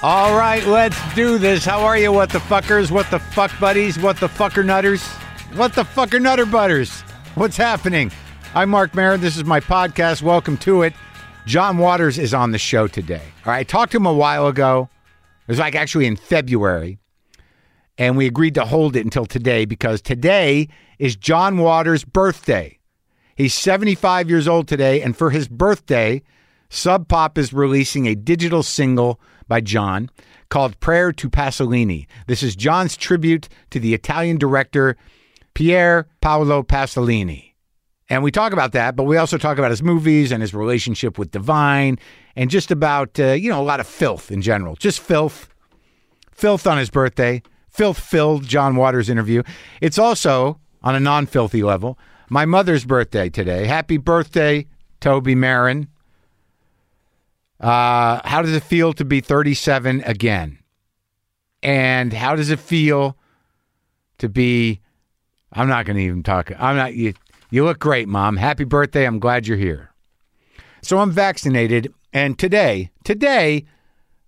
All right, let's do this. How are you, what the fuckers? What the fuck buddies? What the fucker nutters? What the fucker nutter butters? What's happening? I'm Marc Maron. This is my podcast. Welcome to it. John Waters is on the show today. All right, I talked to him a while ago. It was like actually in February. And we agreed to hold it until today because today is John Waters' birthday. He's 75 years old today. And for his birthday, Sub Pop is releasing a digital single by John called Prayer to Pasolini. This is John's tribute to the Italian director Pier Paolo Pasolini. And we talk about that, but we also talk about his movies and his relationship with Divine and just about, uh, you know, a lot of filth in general. Just filth. Filth on his birthday. Filth filled John Waters interview. It's also, on a non filthy level, my mother's birthday today. Happy birthday, Toby Maron. Uh, how does it feel to be 37 again? And how does it feel to be? I'm not going to even talk. I'm not. You, you look great, Mom. Happy birthday. I'm glad you're here. So I'm vaccinated, and today, today,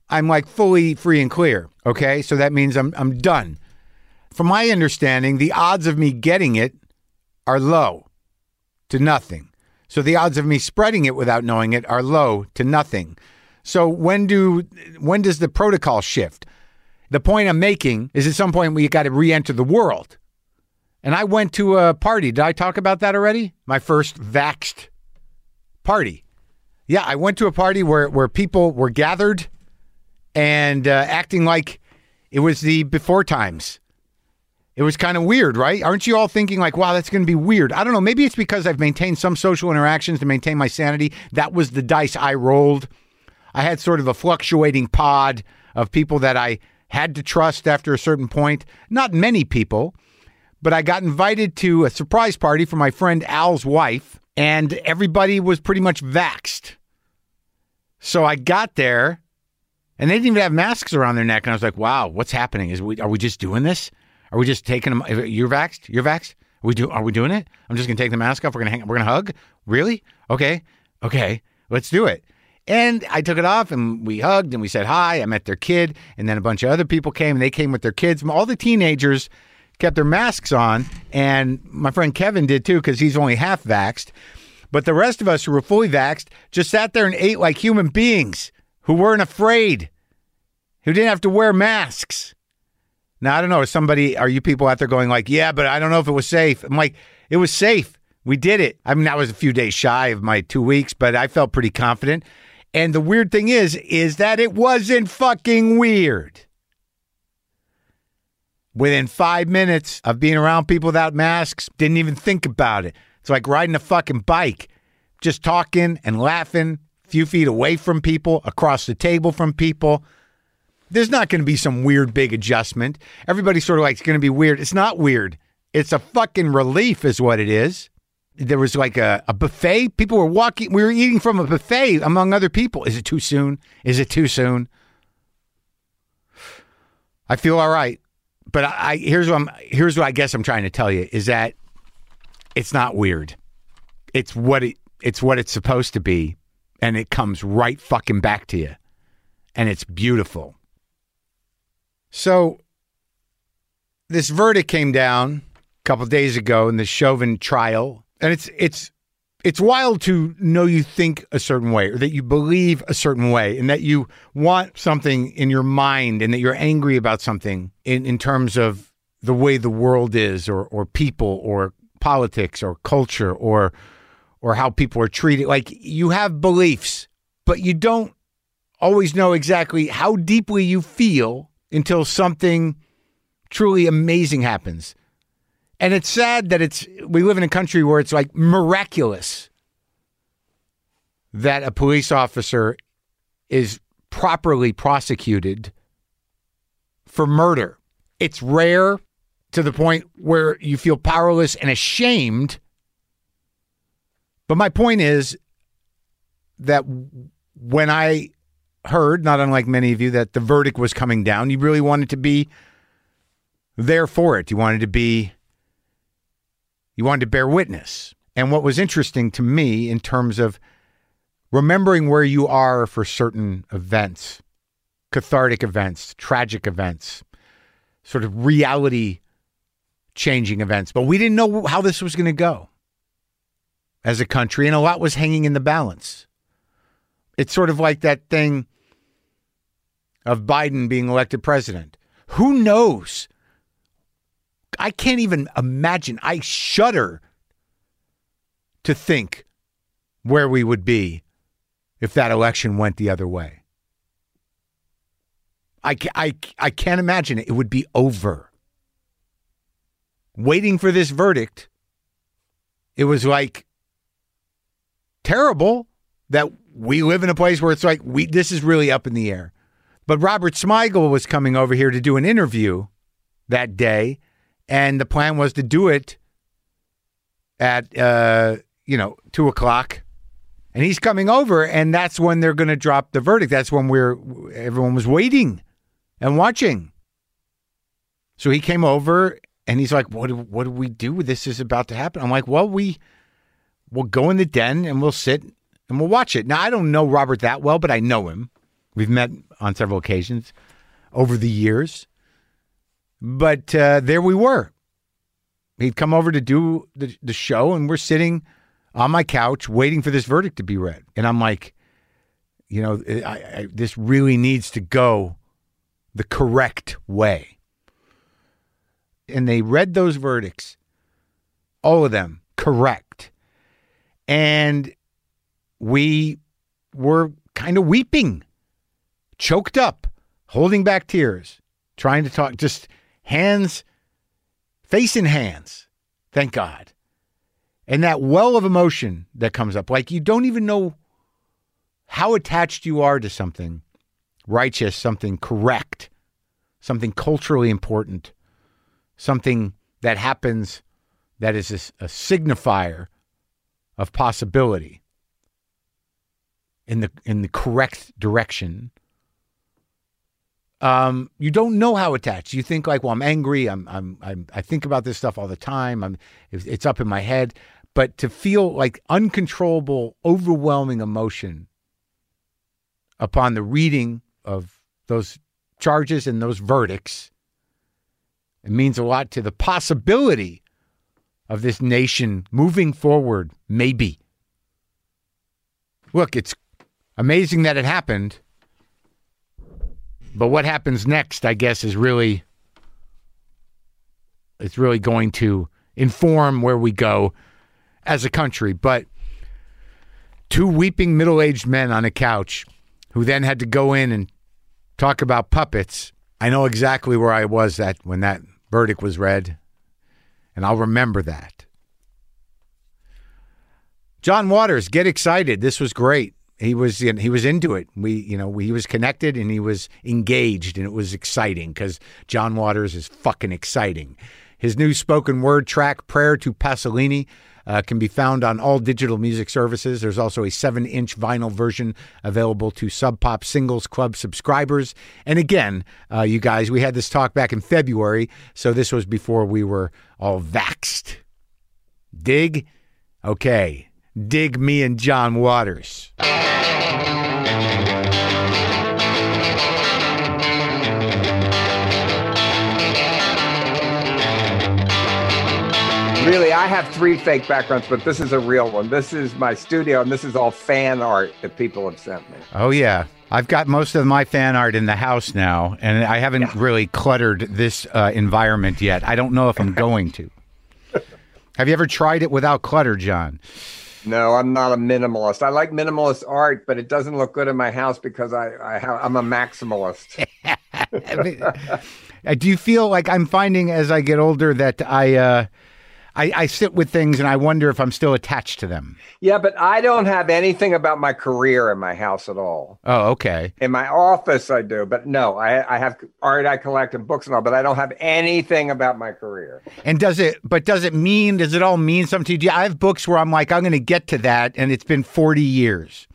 I'm like fully free and clear. Okay, so that means I'm I'm done. From my understanding, the odds of me getting it are low to nothing. So the odds of me spreading it without knowing it are low to nothing. So when do when does the protocol shift? The point I'm making is at some point we got to re-enter the world. And I went to a party. Did I talk about that already? My first vaxed party. Yeah, I went to a party where where people were gathered and uh, acting like it was the before times. It was kind of weird, right? Aren't you all thinking like, wow, that's going to be weird? I don't know. Maybe it's because I've maintained some social interactions to maintain my sanity. That was the dice I rolled. I had sort of a fluctuating pod of people that I had to trust after a certain point. Not many people, but I got invited to a surprise party for my friend Al's wife, and everybody was pretty much vaxxed. So I got there, and they didn't even have masks around their neck, and I was like, "Wow, what's happening? Is we are we just doing this? Are we just taking them? You're vaxxed. You're vaxxed. Are we do? Are we doing it? I'm just gonna take the mask off. We're gonna hang. We're gonna hug. Really? Okay. Okay. Let's do it." And I took it off and we hugged and we said hi. I met their kid, and then a bunch of other people came and they came with their kids. All the teenagers kept their masks on, and my friend Kevin did too because he's only half vaxxed. But the rest of us who were fully vaxxed just sat there and ate like human beings who weren't afraid, who didn't have to wear masks. Now, I don't know. Is somebody, are you people out there going like, yeah, but I don't know if it was safe? I'm like, it was safe. We did it. I mean, I was a few days shy of my two weeks, but I felt pretty confident. And the weird thing is, is that it wasn't fucking weird. Within five minutes of being around people without masks, didn't even think about it. It's like riding a fucking bike, just talking and laughing a few feet away from people, across the table from people. There's not going to be some weird big adjustment. Everybody's sort of like, it's going to be weird. It's not weird. It's a fucking relief, is what it is there was like a, a buffet. People were walking. We were eating from a buffet among other people. Is it too soon? Is it too soon? I feel all right, but I, I here's what I'm. Here's what I guess I'm trying to tell you is that it's not weird. It's what it. It's what it's supposed to be, and it comes right fucking back to you, and it's beautiful. So, this verdict came down a couple days ago in the Chauvin trial and it's it's it's wild to know you think a certain way or that you believe a certain way and that you want something in your mind and that you're angry about something in, in terms of the way the world is or or people or politics or culture or or how people are treated. Like you have beliefs but you don't always know exactly how deeply you feel until something truly amazing happens and it's sad that it's we live in a country where it's like miraculous that a police officer is properly prosecuted for murder. It's rare to the point where you feel powerless and ashamed. But my point is that when I heard, not unlike many of you, that the verdict was coming down, you really wanted to be there for it. You wanted to be you wanted to bear witness. And what was interesting to me in terms of remembering where you are for certain events cathartic events, tragic events, sort of reality changing events. But we didn't know how this was going to go as a country, and a lot was hanging in the balance. It's sort of like that thing of Biden being elected president. Who knows? I can't even imagine. I shudder to think where we would be if that election went the other way. I, I, I can't imagine it. It would be over. Waiting for this verdict, it was like terrible that we live in a place where it's like we this is really up in the air. But Robert Smigel was coming over here to do an interview that day, and the plan was to do it at uh, you know two o'clock. And he's coming over, and that's when they're going to drop the verdict. That's when we're everyone was waiting and watching. So he came over, and he's like, "What? What do we do? This is about to happen." I'm like, "Well, we we'll go in the den and we'll sit and we'll watch it." Now I don't know Robert that well, but I know him. We've met on several occasions over the years. But uh, there we were. He'd come over to do the, the show, and we're sitting on my couch waiting for this verdict to be read. And I'm like, you know, I, I, this really needs to go the correct way. And they read those verdicts, all of them correct. And we were kind of weeping, choked up, holding back tears, trying to talk, just hands, face in hands. Thank God. And that well of emotion that comes up, like you don't even know how attached you are to something righteous, something correct, something culturally important, something that happens that is a, a signifier of possibility in the in the correct direction. Um, you don't know how attached. You think like, well, I'm angry. I'm, I'm, I'm I think about this stuff all the time. I'm, it's up in my head. But to feel like uncontrollable, overwhelming emotion upon the reading of those charges and those verdicts, it means a lot to the possibility of this nation moving forward, maybe. Look, it's amazing that it happened. But what happens next, I guess, is really it's really going to inform where we go as a country. But two weeping middle-aged men on a couch who then had to go in and talk about puppets. I know exactly where I was at when that verdict was read, and I'll remember that. John Waters, get excited. This was great. He was he was into it. We you know he was connected and he was engaged and it was exciting because John Waters is fucking exciting. His new spoken word track, "Prayer to Pasolini," uh, can be found on all digital music services. There's also a seven inch vinyl version available to Sub Pop Singles Club subscribers. And again, uh, you guys, we had this talk back in February, so this was before we were all vaxed. Dig? Okay. Dig me and John Waters. Really, I have three fake backgrounds, but this is a real one. This is my studio, and this is all fan art that people have sent me. Oh, yeah. I've got most of my fan art in the house now, and I haven't yeah. really cluttered this uh, environment yet. I don't know if I'm going to. have you ever tried it without clutter, John? No, I'm not a minimalist. I like minimalist art, but it doesn't look good in my house because I, I have, I'm a maximalist. i Do you feel like I'm finding as I get older that I uh, I, I sit with things and I wonder if I'm still attached to them. Yeah, but I don't have anything about my career in my house at all. Oh, okay. In my office, I do, but no, I, I have art I collect and books and all, but I don't have anything about my career. And does it? But does it mean? Does it all mean something to you? I have books where I'm like, I'm going to get to that, and it's been 40 years.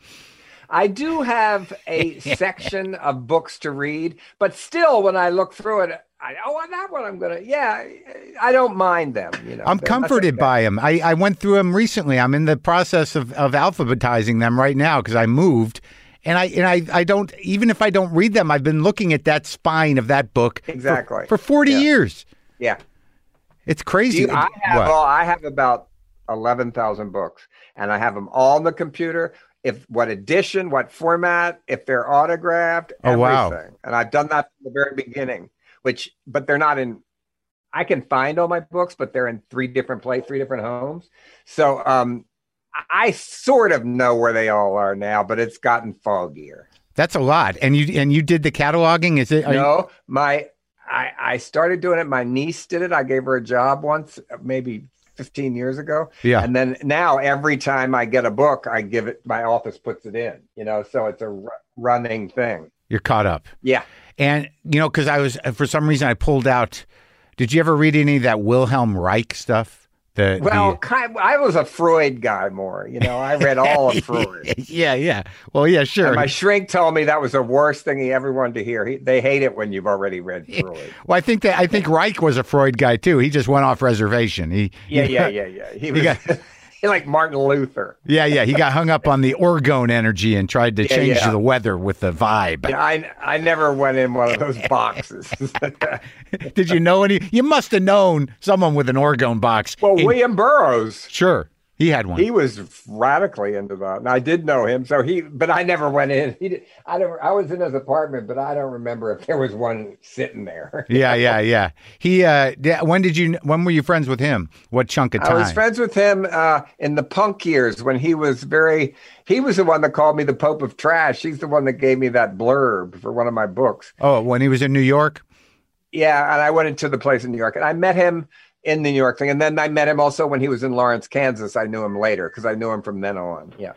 I do have a section of books to read, but still, when I look through it, I, oh, that one I'm gonna. Yeah, I don't mind them. You know, I'm comforted by them. I, I went through them recently. I'm in the process of of alphabetizing them right now because I moved, and I and I I don't even if I don't read them, I've been looking at that spine of that book for- Exactly. for, forty Yeah. years. Yeah. It's crazy. You, I have What? all, I have about eleven thousand books, and I have them all on the computer. If what edition, what format, if they're autographed, Oh, everything. wow. And I've done that from the very beginning. Which, but they're not in. I can find all my books, but they're in three different places, three different homes. So, um, I- sort of know where they all are now, but it's gotten foggier. That's a lot. And you and you did the cataloging. Is it? are you- No, my I I started doing it. My niece did it. I gave her a job once, maybe 15 years ago. yeah. And then now every time I get a book, I give it. My office puts it in. You know, so it's a r- running thing. You're caught up. Yeah. And you know, because I was for some reason I pulled out. Did you ever read any of that Wilhelm Reich stuff? The Well, the- kind, I was a Freud guy more. You know, I read all of Freud. yeah, yeah. Well, yeah, sure. And my shrink told me that was the worst thing he ever wanted to hear. He, they hate it when you've already read Freud. well, I think that I think Reich was a Freud guy too. He just went off reservation. He Yeah, yeah, yeah, yeah. He was got- he like Martin Luther. yeah, yeah. He got hung up on the orgone energy and tried to Yeah, change yeah. the weather with the vibe. Yeah, I I never went in one of those boxes. Did you know any? You must have known someone with an orgone box. well, In- William Burroughs, sure, he had one. he was radically into that, and I did know him. So he, but I never went in. He did, I never. I was in his apartment, but I don't remember if there was one sitting there. yeah, yeah, yeah. He. uh When did you? When were you friends with him? What chunk of time? I was friends with him uh, in the punk years when he was very. He was the one that called me the Pope of Trash. He's the one that gave me that blurb for one of my books. oh, when he was in New York. Yeah, and I went into the place in New York, and I met him in the New York thing, and then I met him also when he was in Lawrence, Kansas. I knew him later because I knew him from then on. Yeah.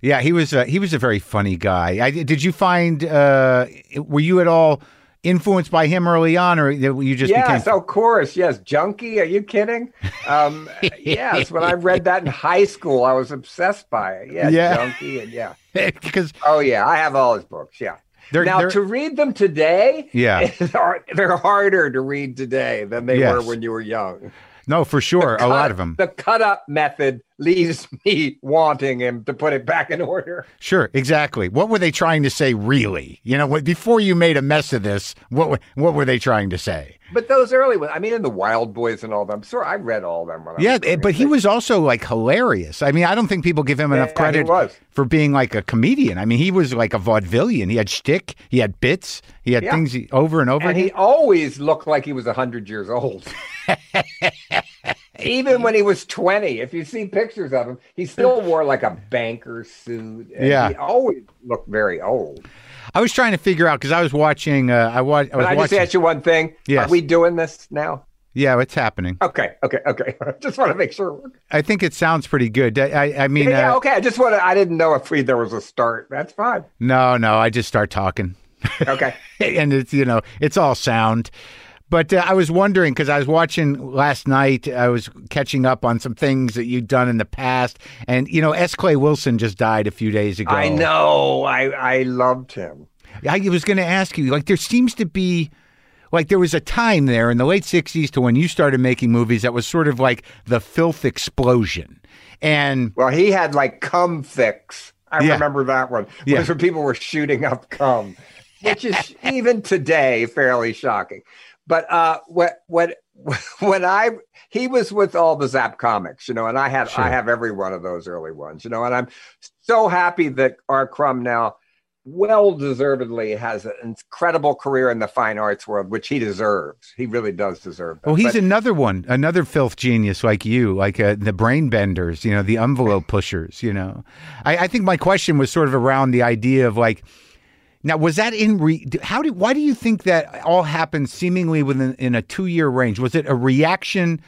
Yeah, he was. A, he was a very funny guy. I, did you find? uh Were you at all influenced by him early on, or you just yes, became? of course. Yes, junkie. Are you kidding? Um, yes, when I read that in high school, I was obsessed by it. Yeah, Yeah. junkie, and yeah. Because Oh yeah, I have all his books. Yeah. They're, now they're to read them today, Yeah. they're harder to read today than they were when you were young. no, for sure, a lot of them. The cut up method leaves me wanting him to put it back in order. Sure, exactly. What were they trying to say, really? You know, before you made a mess of this, what were- what were they trying to say? But those early ones, I mean, in the Wild Boys and all them. Sure, I read all them. When I Yeah, but he was also like hilarious. I mean, I don't think people give him enough credit for being like a comedian. I mean, he was like a vaudevillian. He had shtick, he had bits, he had Yeah. things he, over and over and again. he always looked like he was hundred years old. Even when he was twenty, if you see pictures of him, he still wore like a banker suit. and Yeah. he always looked very old. I was trying to figure out because I was watching. Uh, I, wa- I was But I just watching. ask you one thing: Yes. Are we doing this now? yeah, it's happening. Okay, okay, okay. just want to make sure. I think it sounds pretty good. I, I, I mean, Yeah, uh, okay. I just want to. I didn't know if we there was a start. That's fine. no, no. I just start talking. Okay. and it's you know it's all sound but uh, i was wondering because i was watching last night i was catching up on some things that you'd done in the past and you know s clay wilson just died a few days ago I know. I I loved him. i was going to ask you like there seems to be like there was a time there in the late 60s to when you started making movies that was sort of like the filth explosion and Well, he had like cum fix. I Yeah. remember that one. Yeah. When people were shooting up cum, which is even today fairly shocking. But uh, what what when I he was with all the Zap comics, you know, and I had Sure. I have every one of those early ones, you know, and I'm so happy that R. Crumb now well deservedly has an incredible career in the fine arts world, which he deserves. He really does deserve that. well he's But- another one another filth genius like you like uh, the brain benders you know the envelope pushers you know I, I think my question was sort of around the idea of like now was that in re- how did why do you think that all happened seemingly within in a two year range was it a reaction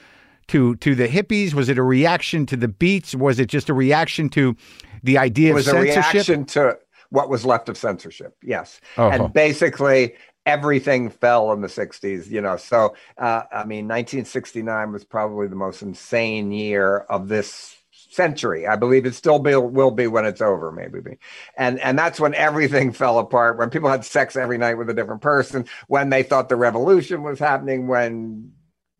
to to the hippies was it a reaction to the beats was it just a reaction to the idea it of was a reaction to what was left of censorship. Yes, Oh. and basically everything fell in the '60s. You know, so uh, I mean, 1969 was probably the most insane year of this century. I believe it still be, will be when it's over, maybe. And and that's when everything fell apart. When people had sex every night with a different person. When they thought the revolution was happening. When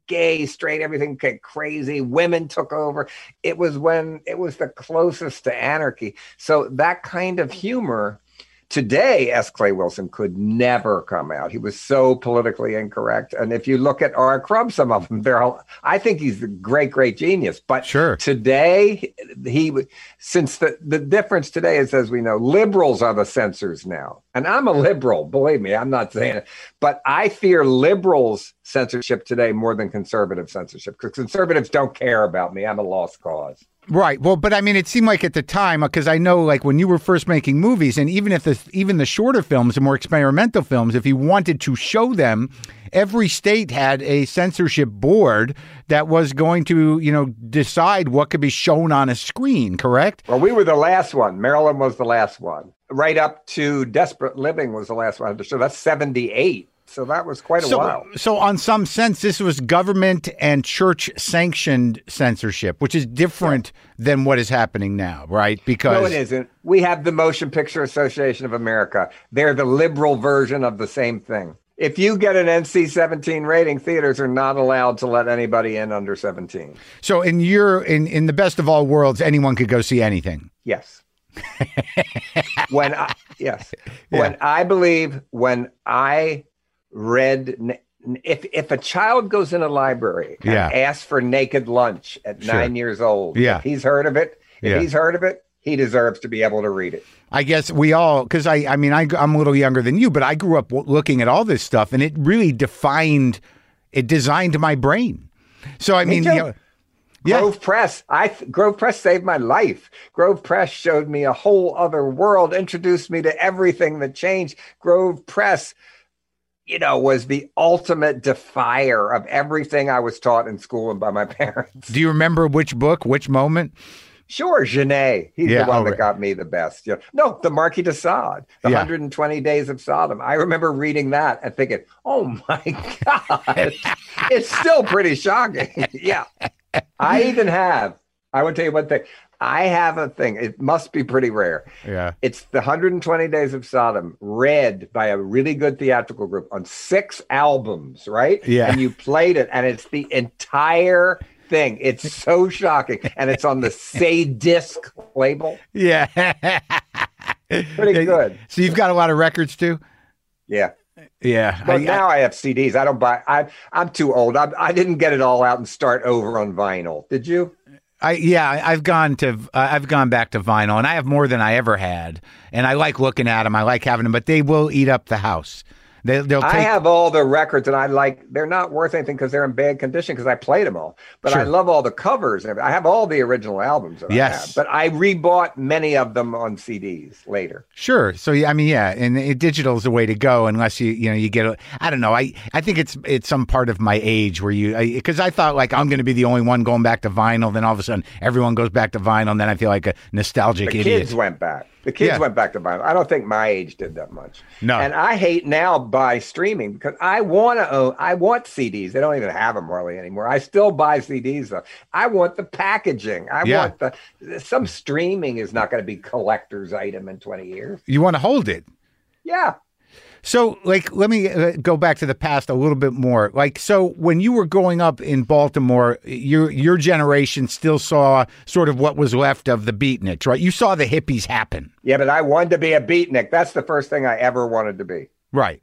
gay, straight, everything got crazy. Women took over. It was when it was the closest to anarchy. So that kind of humor Today, S. Clay Wilson could never come out. He was so politically incorrect. And if you look at R. Crumb, some of them, they're all, I think he's a great, great genius. But Sure. today, he since the, the difference today is, as we know, liberals are the censors now. And I'm a liberal, believe me, I'm not saying it. But I fear liberals censorship today more than conservative censorship because conservatives don't care about me. I'm a lost cause. Right. Well, but I mean, it seemed like at the time because I know, like when you were first making movies, and even if the even the shorter films, the more experimental films, if you wanted to show them, every state had a censorship board that was going to, you know, decide what could be shown on a screen. Correct? Well, we were the last one. Maryland was the last one. Right up to Desperate Living was the last one. So that's 78. So that was quite a So, while. so on some sense, this was government and church sanctioned censorship, which is different than what is happening now, right? Because No, it isn't. We have the Motion Picture Association of America. They're the liberal version of the same thing. If you get an NC 17 rating, theaters are not allowed to let anybody in under 17. so in your in in the best of all worlds, anyone could go see anything. Yes. when I, yes, when I believe when I read if if a child goes in a library and Yeah. asks for naked lunch at Sure. nine years old, Yeah. he's heard of it. If Yeah. he's heard of it, he deserves to be able to read it. I guess we all, because I, I mean, I, I'm a little younger than you, but I grew up looking at all this stuff, and it really defined, it designed my brain. So I mean, too. you know, yeah, Grove Press, I Grove Press saved my life. Grove Press showed me a whole other world, introduced me to everything that changed. Grove Press, you know, was the ultimate defier of everything I was taught in school and by my parents. do you remember which book, which moment? Sure, Genet. He's Yeah, the one oh, that right. got me the best. Yeah. No, the Marquis de Sade, the Yeah. 120 Days of Sodom. I remember reading that and thinking, oh my God, it's still pretty shocking. yeah. I even have, I would tell you one thing. I have a thing. It must be pretty rare. Yeah, It's the 120 Days of Sodom, read by a really good theatrical group on six albums, right? Yeah. And you played it, and it's the entire thing. It's so shocking. And it's on the Say Disc label. yeah, Pretty good. So you've got a lot of records too. Yeah. Yeah, But I- now I have CDs. I don't buy, I, I'm too old. I, I didn't get it all out and start over on vinyl. Did you? I yeah, I've gone to uh, I've gone back to vinyl, and I have more than I ever had, and I like looking at them. I like having them, but they will eat up the house. They, they'll take. I have all the records, and I like. They're not worth anything because they're in bad condition because I played them all. But I love all the covers. and everything. I have all the original albums. That I Yes. have, but I rebought many of them on CDs later. Sure. So yeah, I mean, yeah, and it, digital is the way to go unless you you know you get. A, I don't know. I I think it's it's some part of my age where you because I, thought like I'm going to be the only one going back to vinyl. Then all of a sudden everyone goes back to vinyl, and then I feel like a nostalgic idiot. The idiot. kids went back. The kids Yeah. went back to vinyl. I don't think my age did that much. No. And I hate now by streaming because I want to own. I want CDs. They don't even have them hardly anymore. I still buy CDs though. I want the packaging. I Yeah. want the. Some streaming is not going to be collector's item in twenty years. you want to hold it. Yeah. So, like, let me uh, go back to the past a little bit more. Like, so when you were growing up in Baltimore, your your generation still saw sort of what was left of the beatniks, right? You saw the hippies happen, Yeah, but I wanted to be a beatnik. That's the first thing I ever wanted to be. right?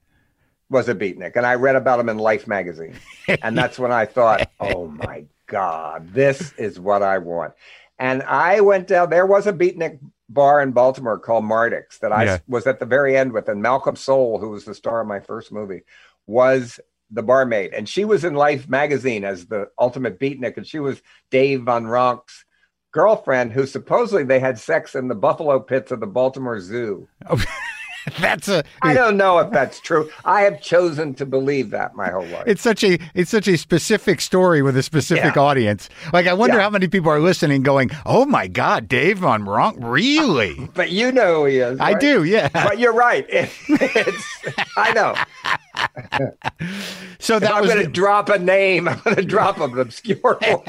Was a beatnik, and I read about him in Life magazine, and that's when I thought, "Oh my God, this is what I want." And I went down. There was a beatnik bar in Baltimore called Martick's that I Yeah. was at the very end with, and Maelcum Soul, who was the star of my first movie, was the barmaid, and she was in Life magazine as the ultimate beatnik, and she was Dave Van Ronk's girlfriend, who supposedly they had sex in the buffalo pits of the Baltimore Zoo. That's a. I don't know if that's true. I have chosen to believe that my whole life. It's such a it's such a specific story with a specific Yeah. audience. Like, I wonder Yeah. how many people are listening, going, "Oh my God, Dave Van Ronk, really?" but you know who he is. I do, yeah. But you're right. It- it's, I know. So that I'm was going to drop a name. I'm going to drop an obscure one.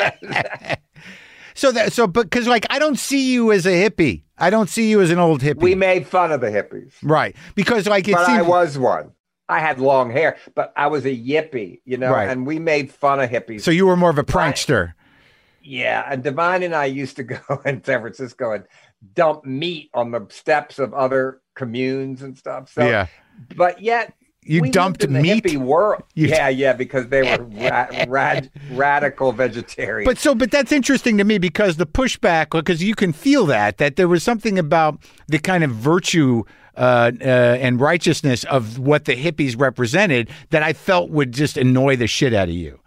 so that so, but because like I don't see you as a hippie. I don't see you as an old hippie. we made fun of the hippies, Right. Because like it but I was one. I had long hair, but I was a yippie, you know, Right. and we made fun of hippies. so you were more of a prankster. Yeah, and Divine and I used to go in San Francisco and dump meat on the steps of other communes and stuff. So, yeah. but yet You we lived dumped in meat. hippie world. You- yeah, yeah, because they were ra- rad- radical vegetarians. But so, but that's interesting to me because the pushback, because you can feel that that there was something about the kind of virtue uh, uh, and righteousness of what the hippies represented that I felt would just annoy the shit out of you.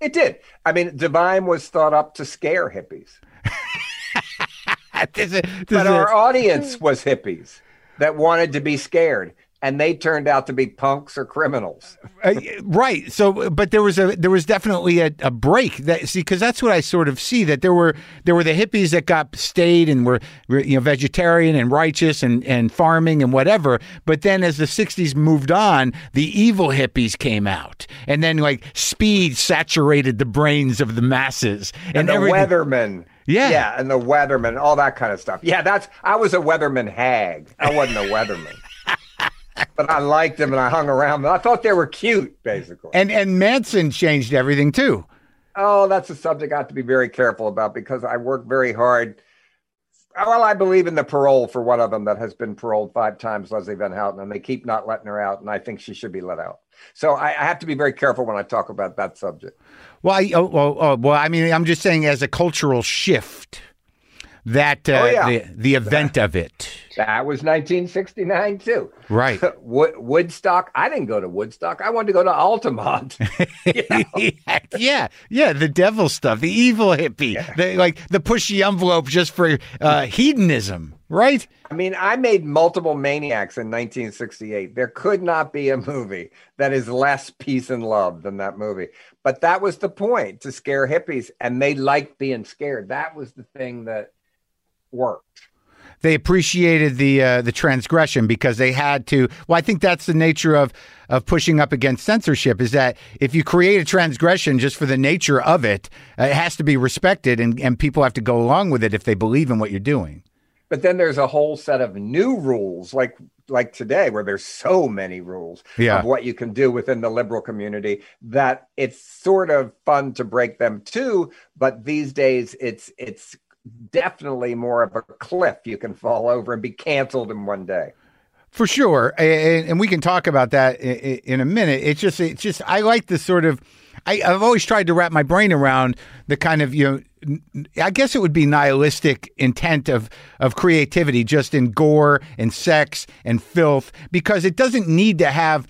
it did. I mean, Divine was thought up to scare hippies, This is- this but is- our audience was hippies that wanted to be scared, and they turned out to be punks or criminals. Uh, right. So, but there was a there was definitely a, a break. That see, because that's what I sort of see that there were there were the hippies that got stayed and were, you know vegetarian and righteous and and farming and whatever. But then as the '60s moved on, the evil hippies came out, and then like speed saturated the brains of the masses And, the everything- weathermen. Yeah. Yeah, and the weatherman, all that kind of stuff. Yeah, that's I was a weatherman hag. I wasn't a weatherman. but I liked them and I hung around them. I thought they were cute, basically. And and Manson changed everything too. Oh, that's a subject I have to be very careful about because I work very hard. Well, I believe in the parole for one of them that has been paroled five times, Leslie Van Houten, and they keep not letting her out, and I think she should be let out. So I, I have to be very careful when I talk about that subject. Well, I, oh, oh, oh, well, I mean, I'm just saying as a cultural shift, that uh, Oh, yeah. the the event of it, That was 1969 too. right? Wood, Woodstock. I didn't go to Woodstock. I wanted to go to Altamont. You know? yeah, yeah, the devil stuff, the evil hippie, the, like the pushy envelope just for uh, hedonism, right? I mean, I made multiple maniacs in 1968. There could not be a movie that is less peace and love than that movie. But that was the point to scare hippies, and they liked being scared. That was the thing that worked. They appreciated the uh, the transgression because they had to. Well, I think that's the nature of of pushing up against censorship. Is that if you create a transgression just for the nature of it, uh, it has to be respected, and and people have to go along with it if they believe in what you're doing. But then there's a whole set of new rules, like like today, where there's so many rules Yeah. of what you can do within the liberal community that it's sort of fun to break them too. But these days, it's it's definitely more of a cliff you can fall over and be canceled in one day. For sure, and, and we can talk about that i- i- in a minute. It's just, it's just, I like the sort of, I, I've always tried to wrap my brain around the kind of, you know, I guess it would be nihilistic intent of of creativity, just in gore and sex and filth, because it doesn't need to have.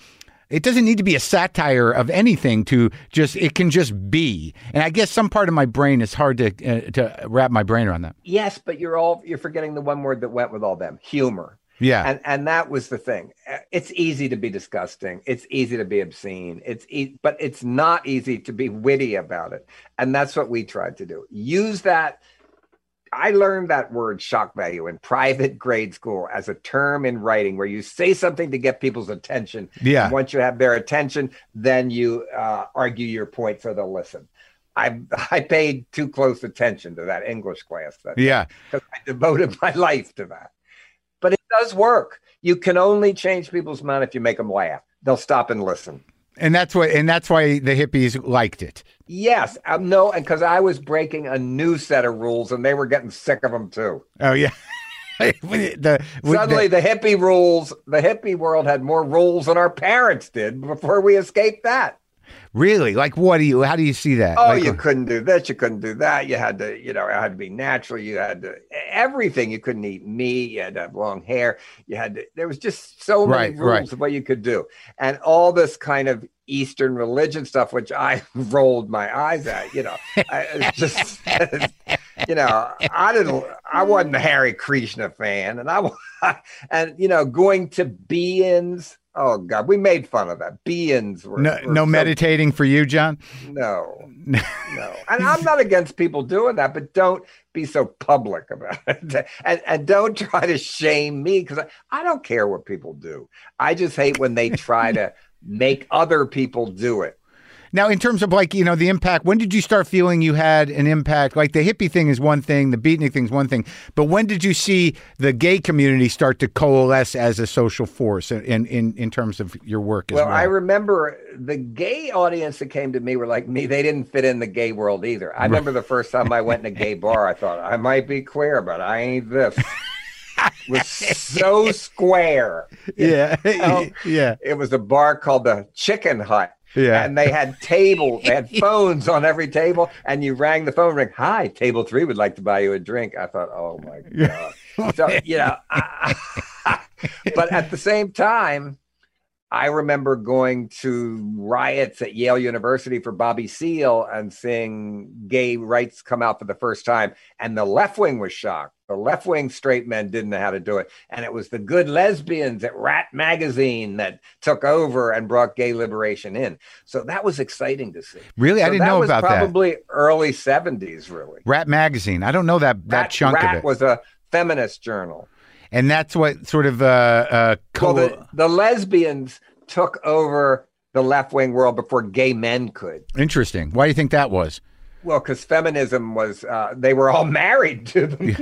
It doesn't need to be a satire of anything to just. It can just be, and I guess some part of my brain is hard to uh, to wrap my brain around that. Yes, but you're all you're forgetting the one word that went with all them: humor. Yeah, and and that was the thing Uh, it's easy to be disgusting it's easy to be obscene it's e- but it's not easy to be witty about it and that's what we tried to do use that i learned that word shock value in private grade school as a term in writing where you say something to get people's attention Yeah. and once you have their attention then you uh, argue your point so they'll listen I, I paid too close attention to that English class that yeah. because I devoted my life to that. But it does work. You can only change people's mind if you make them laugh. They'll stop and listen. And that's what, and that's why the hippies liked it. Yes, um, no, and because I was breaking a new set of rules, and they were getting sick of them too. Oh yeah. the, Suddenly, the hippie rules, the hippie world had more rules than our parents did before we escaped that. Really, like, what do you? How do you see that? Oh, Like, you uh, couldn't do this. You couldn't do that. You had to, you know, it had to be natural. You had to everything. You couldn't eat meat. You had to have long hair. You had to. There was just so many Right, rules right. of what you could do, and all this kind of Eastern religion stuff, which I rolled my eyes at. You know, I, just, you know, I didn't. I wasn't a Hare Krishna fan, and I, and you know, going to be-ins. Oh God, we made fun of that. Be-ins were no, were no so meditating for you, John. no, no. And I'm not against people doing that, but don't be so public about it. Mm-hmm. And, and don't try to shame me because I, I don't care what people do. I just hate when they try to make other people do it. Now, in terms of like you know the impact, when did you start feeling you had an impact? Like the hippie thing is one thing, the beatnik thing is one thing, but when did you see the gay community start to coalesce as a social force in in in terms of your work as Well, well? I remember the gay audience that came to me were like me. They didn't fit in the gay world either. I remember the first time I went in a gay bar, I thought I might be queer, but I ain't this. It was so square. Yeah, know? yeah, It was a bar called the Chicken Hut. Yeah. And they had table, they had phones on every table, and you rang the phone, ring, hi, table three would like to buy you a drink. I thought, oh my God. so, you know, I- but at the same time, I remember going to riots at Yale University for Bobby Seale and seeing gay rights come out for the first time. And the left wing was shocked. The left wing straight men didn't know how to do it. And it was the good lesbians at Rat Magazine that took over and brought gay liberation in. So that was exciting to see. really, I didn't know was about that. probably early 70s, really. Rat magazine. I don't know that that Rat, chunk Rat of it. was a feminist journal. And that's what sort of uh uh co- Well, the, the lesbians took over the left wing world before gay men could. interesting. Why do you think that was? Well, because feminism was, uh, they were all married to them.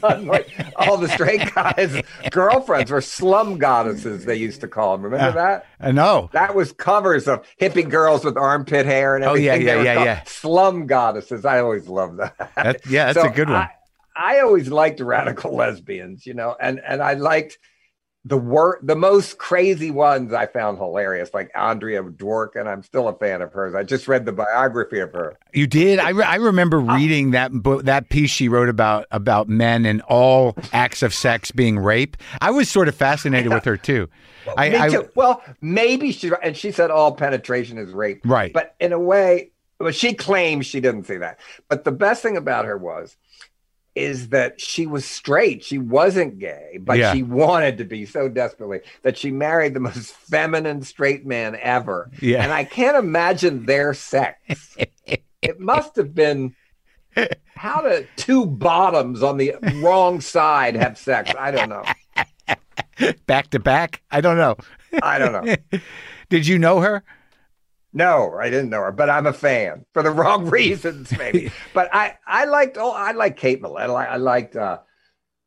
Suddenly, all the straight guys' girlfriends were slum goddesses, they used to call them. Remember that? I know. That was covers of hippie girls with armpit hair and everything. Oh, yeah, yeah, yeah, yeah. Slum goddesses. I always loved that. That- yeah, that's So a good one. I, I always liked radical lesbians, you know, and and I liked the wor- the most crazy ones I found hilarious, like Andrea Dwork, and I'm still a fan of hers. I just read the biography of her. You did. I, re- I remember Uh, reading that book, that piece she wrote about about men and all acts of sex being rape. I was sort of fascinated with her too. I, Me I too. well, maybe she and she said all penetration is rape, right. but in a way, well, she claims she didn't see that. But the best thing about her was is that she was straight. She wasn't gay, but Yeah. she wanted to be so desperately that she married the most feminine straight man ever. yeah. And I can't imagine their sex. it must have been how do two bottoms on the wrong side have sex? I don't know. back to back. I don't know. I don't know. Did you know her? No, I didn't know her, but I'm a fan for the wrong reasons, maybe. but I, I liked, oh, I like Kate Millett. I, I liked uh,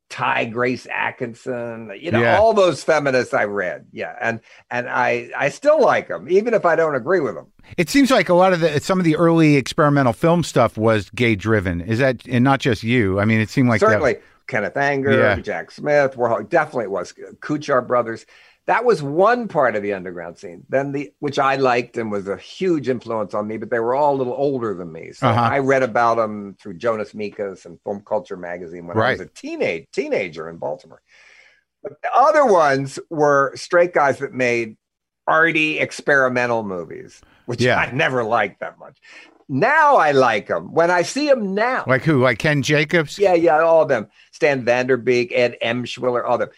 Ti-Grace Atkinson. You know, Yeah. all those feminists I read. Yeah, and and I, I still like them, even if I don't agree with them. It seems like a lot of the some of the early experimental film stuff was gay driven. Is that and not just you? I mean, it seemed like that- Certainly, Kenneth Anger, Yeah. Jack Smith, Warhol. Definitely, it was Kuchar brothers. That was one part of the underground scene. Then the which I liked and was a huge influence on me, but they were all a little older than me. So Uh-huh. I read about them through Jonas Mekas and Film Culture magazine when I was a teenage teenager in Baltimore. But the other ones were straight guys that made arty experimental movies, which Yeah. I never liked that much. Now I like them. When I see them now, like who? Like Ken Jacobs? yeah, yeah, all of them. Stan Vanderbeek, Ed M. Emshwiller, all of them.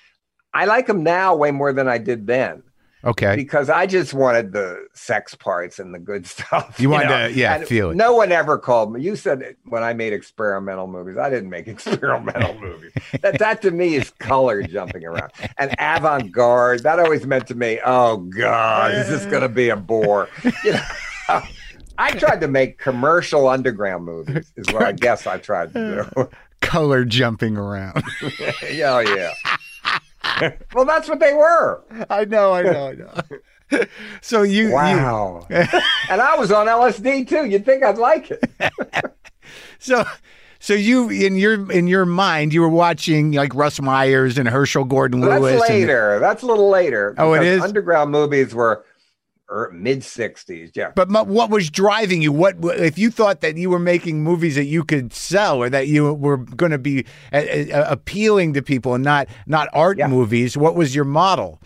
I like them now way more than I did then Okay. because I just wanted the sex parts and the good stuff. You wanted know? to- yeah, And feel it. No one ever called me. You said it when I made experimental movies. I didn't make experimental movies. That that to me is color jumping around and avant garde. That always meant to me, oh God, is this going to be a bore? You know. I tried to make commercial underground movies, is what I guess I tried to do. Color jumping around. yeah, oh, yeah. well, that's what they were. I know. I know. I know. so you, Wow. and I was on LSD too. You'd think I'd like it. so so you in your in your mind you were watching like Russ Myers and Herschell Gordon Lewis. that's later. That's a little later. Oh, it is? Underground movies were mid 60s. Yeah. But what was driving you? What if you thought that you were making movies that you could sell, or that you were going to be uh, uh, appealing to people and not not art Yeah. movies? What was your model?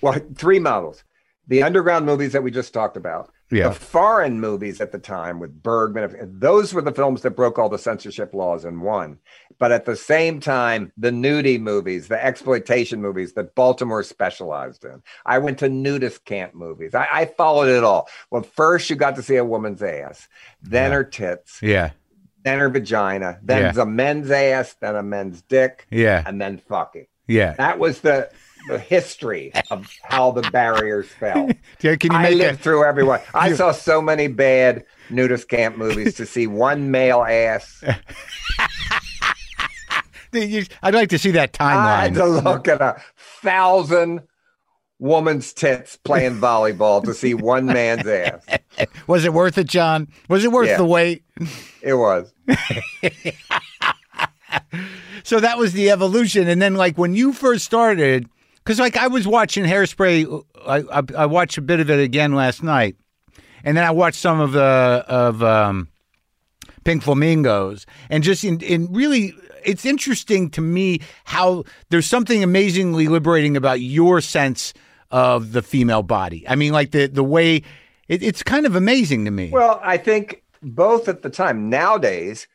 Well, three models. The underground movies that we just talked about. Yeah. The foreign movies at the time with Bergman, those were the films that broke all the censorship laws and won. But at the same time, the nudie movies, the exploitation movies that Baltimore specialized in. I went to nudist camp movies. I, I followed it all. Well, first you got to see a woman's ass, then Yeah. her tits, Yeah, then her vagina, then Yeah. a men's ass, then a men's dick, yeah, and then fucking. yeah. That was the the history of how the barriers fell. Yeah, Can you I lived a? through everyone. I saw so many bad nudist camp movies to see one male ass. I'd like to see that timeline. I had to look at a thousand woman's tits playing volleyball to see one man's ass. Was it worth it, John? Was it worth Yeah. the wait? It was. so that was the evolution. And then, like when you first started, because like I was watching Hairspray, I, I I watched a bit of it again last night, and then I watched some of the of um, Pink Flamingos, and just in in really. It's interesting to me how there's something amazingly liberating about your sense of the female body. I mean, like the the way it, it's kind of amazing to me. Well, I think both at the time. Nowadays,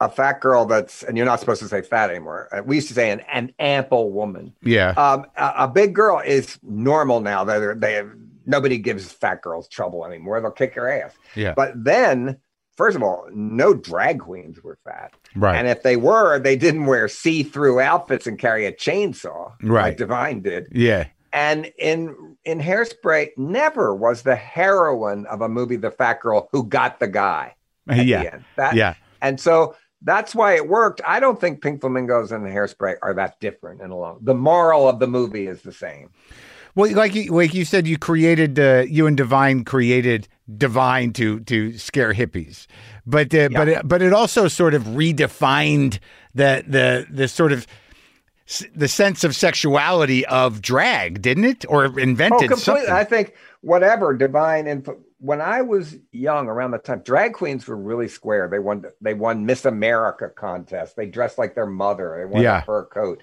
a fat girl that's and you're not supposed to say fat anymore. Uh, We used to say an, an ample woman. yeah, Um, a, a big girl is normal now. They they nobody gives fat girls trouble anymore. They'll kick your ass. yeah, But then, first of all, no drag queens were fat. right. And if they were, they didn't wear see-through outfits and carry a chainsaw Right. like Divine did. yeah, And in in Hairspray, never was the heroine of a movie the fat girl who got the guy. the yeah, end. That, yeah. And so that's why it worked. I don't think Pink Flamingos and Hairspray are that different in a long. The moral of the movie is the same. Well, like you, like you said, you created uh, you and Divine created Divine to to scare hippies, but uh, but it, but it also sort of redefined the the the sort of the sense of sexuality of drag, didn't it? Or Oh, invented completely. something. I think whatever divine and when I was young, around the time, drag queens were really square. They won. They won Miss America contest. They dressed like their mother. They won Yeah. a fur coat.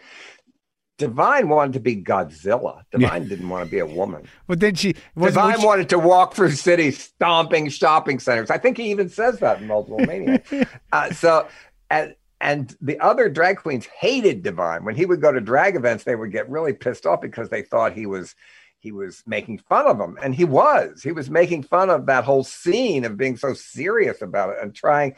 Divine wanted to be Godzilla. Divine didn't want to be a woman. But then she was Divine was- wanted to walk through cities, stomping shopping centers. I think he even says that in Multiple Maniacs. uh, so, and and the other drag queens hated Divine. When he would go to drag events, they would get really pissed off because they thought he was he was making fun of them, and he was. He was making fun of that whole scene of being so serious about it and trying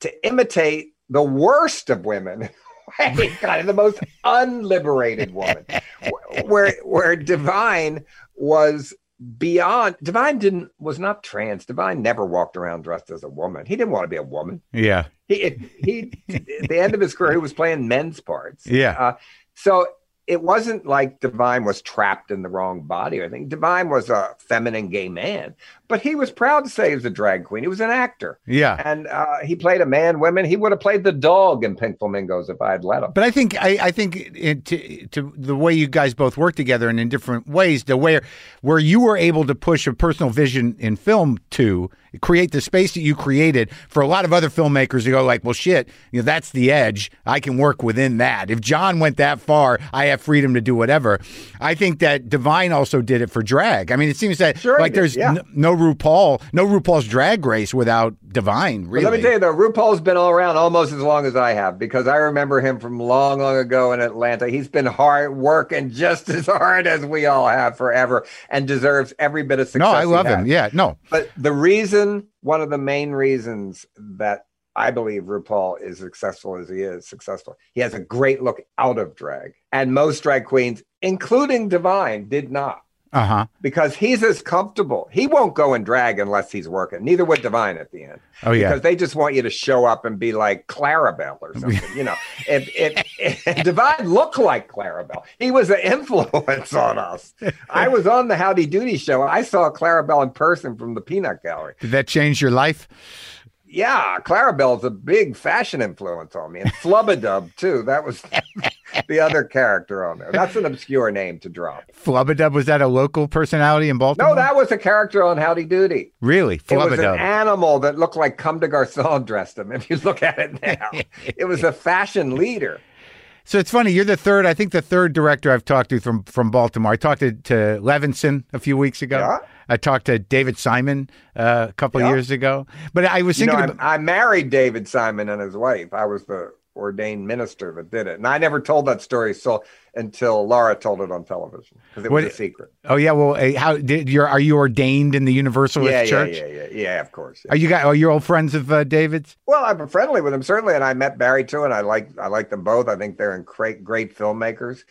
to imitate the worst of women. kind of the most unliberated woman. Where where divine was beyond divine didn't was not trans. Divine never walked around dressed as a woman. He didn't want to be a woman. Yeah, he he at the end of his career he was playing men's parts. Yeah, uh, so it wasn't like divine was trapped in the wrong body i think divine was a feminine gay man but he was proud to say he was a drag queen he was an actor yeah. and uh, he played a man women he would have played the dog in pink flamingos if i had let him But I think I, I think it, to, to the way you guys both work together and in different ways, the where where you were able to push a personal vision in film to create the space that you created for a lot of other filmmakers to go like, well, shit, you know, that's the edge. I can work within that. If John went that far, I have freedom to do whatever. I think that Divine also did it for drag. I mean, it seems that Sure like there's yeah. n- no RuPaul, no RuPaul's Drag Race without Divine. Really, But let me tell you though, RuPaul's been all around almost as long as I have because I remember him from long, long ago in Atlanta. He's been hard working just as hard as we all have forever and deserves every bit of success. no, I love him. Yeah, no, But the reason, one of the main reasons that I believe RuPaul is successful as he is successful, he has a great look out of drag. And most drag queens, including Divine, did not uh huh. because he's as comfortable. He won't go and drag unless he's working. Neither would Divine at the end Oh yeah. because they just want you to show up and be like Clarabelle or something. you know, if, if, if Divine looked like Clarabelle, he was an influence on us. I was on the Howdy Doody show. I saw Clarabelle in person from the Peanut Gallery. Did that change your life? Yeah, Clarabelle's a big fashion influence on me, and Flubbadub too. That was the other character on there. That's an obscure name to drop. Flubbadub was that a local personality in Baltimore? No, that was a character on Howdy Doody. really It was an animal that looked like Comme des Garçons dressed him. If you look at it now, it was a fashion leader. so it's funny. You're the third. I think the third director I've talked to from from Baltimore. I talked to, to Levinson a few weeks ago. Yeah. I talked to David Simon uh, a couple Yeah. years ago. But I was You know, thinking. I, about, I married David Simon and his wife. I was the ordained minister that did it, and I never told that story so until Laura told it on television because it was What- a secret. oh yeah. Well, eh, how did you are you ordained in the Universalist Yeah, yeah, Church? yeah, yeah, yeah. Of course. yeah. Are you guys? Are you old friends of uh, David's? Well, I'm friendly with them certainly, and I met Barry too, and I like I like them both. I think they're great great filmmakers.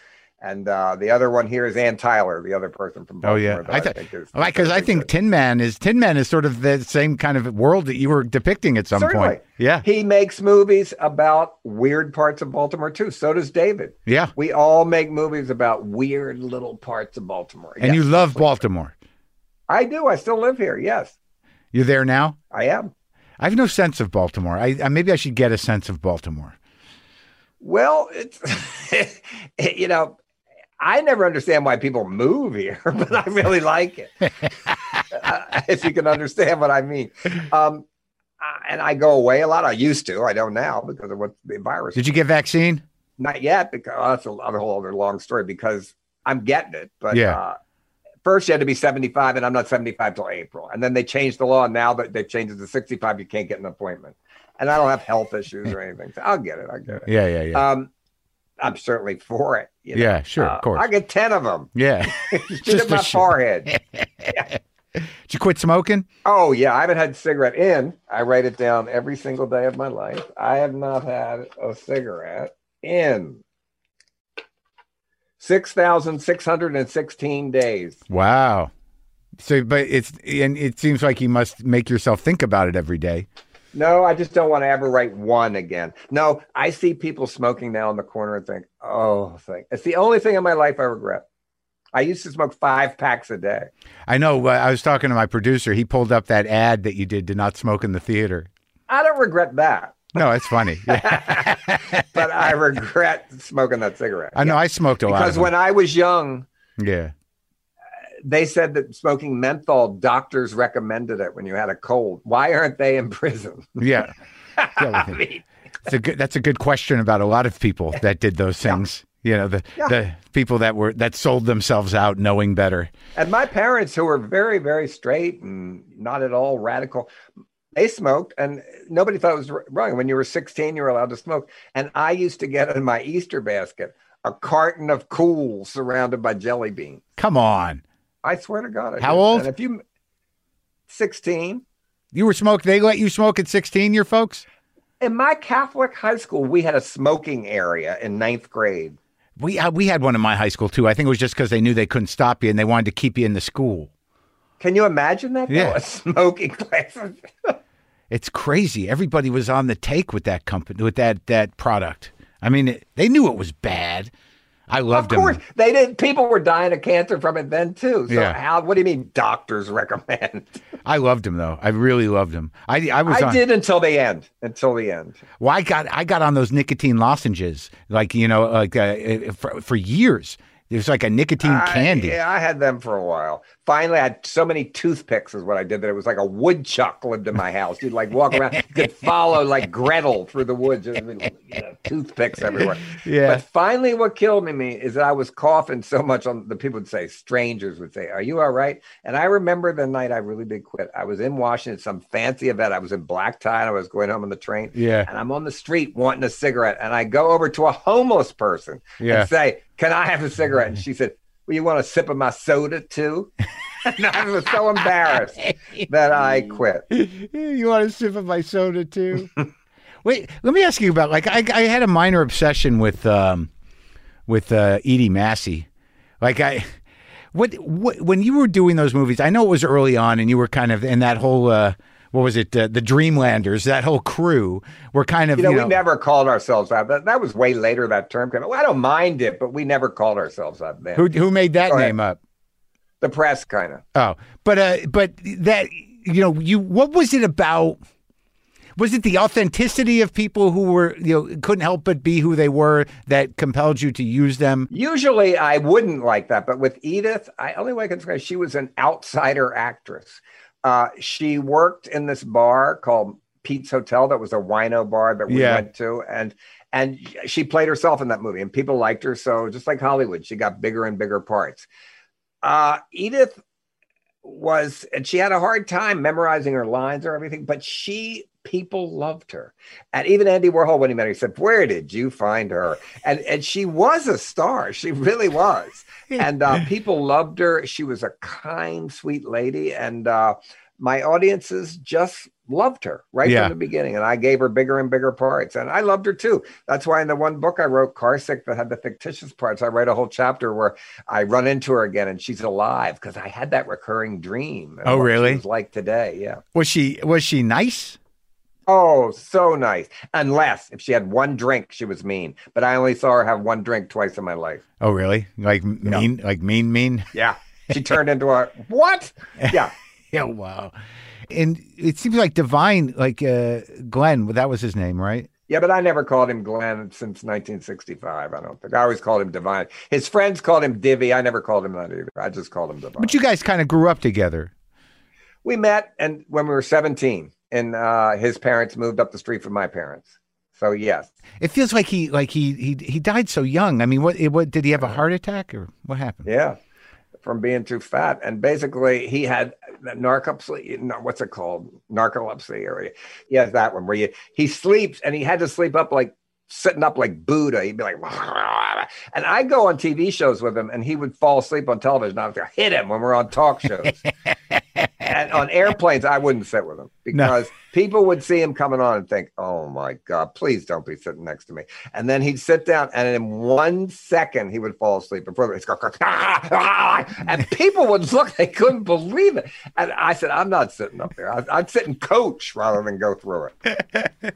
And uh, the other one here is Anne Tyler, the other person from Oh yeah, I, I, think is because I think good. Tin Men is Tin Men is sort of the same kind of world that you were depicting at some Certainly. point. Yeah, he makes movies about weird parts of Baltimore too. So does David. yeah. We all make movies about weird little parts of Baltimore. And you love Baltimore. I do. I still live here. Yes, You're there now. I am. I have no sense of Baltimore. I, I maybe I should get a sense of Baltimore. Well, it's you know, I never understand why people move here, but I really like it. uh, if you can understand what I mean. Um, and I go away a lot. I used to. I don't now because of what the virus. Did you get vaccine? Not yet, because oh, that's a, a whole other long story. Because I'm getting it, but Yeah. uh, first you had to be 75, and I'm not 75 till April. And then they changed the law. And now that they've changed it to 65, you can't get an appointment. And I don't have health issues or anything. So I'll get it. I'll get it. Yeah, yeah, yeah. Um, I'm certainly for it. You know. yeah, sure, Uh, of course. I get 10 of them. yeah. Just Just at my sure. forehead. Did you quit smoking? Oh yeah, I haven't had a cigarette in. I write it down every single day of my life. I have not had a cigarette in six thousand six hundred and sixteen days. Wow. So, but it's and it seems like you must make yourself think about it every day. No, I just don't want to ever write one again. No, I see people smoking now in the corner and think, oh, thank. It's the only thing in my life I regret. I used to smoke five packs a day. I know. uh, I was talking to my producer. He pulled up that ad that you did to not smoke in the theater. I don't regret that, No, it's funny. Yeah. but I regret smoking that cigarette. I know. I smoked a lot. because when I was young, yeah. They said that smoking menthol, doctors recommended it when you had a cold. Why aren't they in prison? Yeah. I mean, It's a good, that's a good question about a lot of people that did those things. You know, the Yeah. the people that were that sold themselves out knowing better. and my parents, who were very, very straight and not at all radical, they smoked, and nobody thought it was wrong. When you were 16, you were allowed to smoke. And I used to get in my Easter basket a carton of Kool surrounded by jelly beans. Come on. I swear to God. I How did. old? And if you 16. You were smoking. They let you smoke at 16, your folks? In my Catholic high school, we had a smoking area in ninth grade. We uh, we had one in my high school too. I think it was just because they knew they couldn't stop you and they wanted to keep you in the school. Can you imagine that? though? Yeah. A smoking class. It's crazy. Everybody was on the take with that company with that that product. I mean, it, they knew it was bad. I loved them. of course, them. they did. People were dying of cancer from it then too. So Yeah. how? What do you mean? Doctors recommend? I loved them though. I really loved them. I I was I on, did until the end. Until the end. Well, I got I got on those nicotine lozenges, like you know, like uh, for, for years. It was like a nicotine I- candy. yeah, I had them for a while. Finally, I had so many toothpicks is what I did that it was like a woodchuck lived in my house. You'd like walk around, you could follow like Gretel through the woods, just, you know, toothpicks everywhere. Yeah. But finally, what killed me, me is that I was coughing so much on the people would say, strangers would say, Are you all right? And I remember the night I really did quit. I was in Washington, some fancy event. I was in black tie and I was going home on the train. Yeah. And I'm on the street wanting a cigarette. And I go over to a homeless person Yeah. and say, Can I have a cigarette? And she said, Well, you want a sip of my soda too? and I was so embarrassed that I quit. you want a sip of my soda too? Wait, let me ask you about like I, I had a minor obsession with um with uh, Edie Massey. Like I, what what when you were doing those movies? I know it was early on, and you were kind of in that whole. Uh, what was it? Uh, the Dreamlanders, that whole crew were kind of You know, we never called ourselves that. that. That was way later, that term came. Well, I don't mind it, but we never called ourselves that then. who who made that Go ahead. name up? the press, kind of. Oh, but uh, but that you know, you what was it about? Was it the authenticity of people who were you know couldn't help but be who they were that compelled you to use them? Usually I wouldn't like that, but with Edith, I only way I can describe she was an outsider actress. Uh, she worked in this bar called Pete's Hotel that was a wino bar that we Yeah. went to and and she played herself in that movie and people liked her so just like Hollywood she got bigger and bigger parts. Uh, Edith was and she had a hard time memorizing her lines or everything but she people loved her. And even andy warhol when he met her he said where did you find her? And and she was a star. She really was. And uh, people loved her. She was a kind sweet lady. And uh, my audiences just loved her right Yeah. from the beginning. And i gave her bigger and bigger parts. And i loved her too. That's why in the one book i wrote carsick that had the fictitious parts i write a whole chapter where i run into her again and she's alive because i had that recurring dream Oh, really? like today. Yeah. Was she was she nice? Oh, so nice. Unless if she had one drink, she was mean. But I only saw her have one drink twice in my life. Oh, really? Like mean? Like mean? Mean? Yeah. She turned into a what? Yeah. Yeah. Wow. And it seems like Divine, like uh, Glenn, that was his name, right? Yeah, but I never called him Glenn since 1965. I don't think. I always called him Divine. His friends called him Divvy. I never called him that either. I just called him Divine. But you guys kind of grew up together. we met and when we were 17, and uh, his parents moved up the street from my parents. So yes, It feels like he like he he he died so young. I mean, what it, what did he have a heart attack or what happened? yeah, from being too fat, and basically he had narcolepsy. No, what's it called? Narcolepsy, or he has that one where you he sleeps and he had to sleep up like sitting up like Buddha. He'd be like, and I go on TV shows with him, and he would fall asleep on television. I would hit him when we're on talk shows. and on airplanes, I wouldn't sit with him because people would see him coming on and think, "Oh my God, please don't be sitting next to me." And then he'd sit down, and in one second, he would fall asleep. Before it's go, ah, ah, ah. and people would look; they couldn't believe it. And I said, "I'm not sitting up there. I, I'd sit and coach rather than go through it."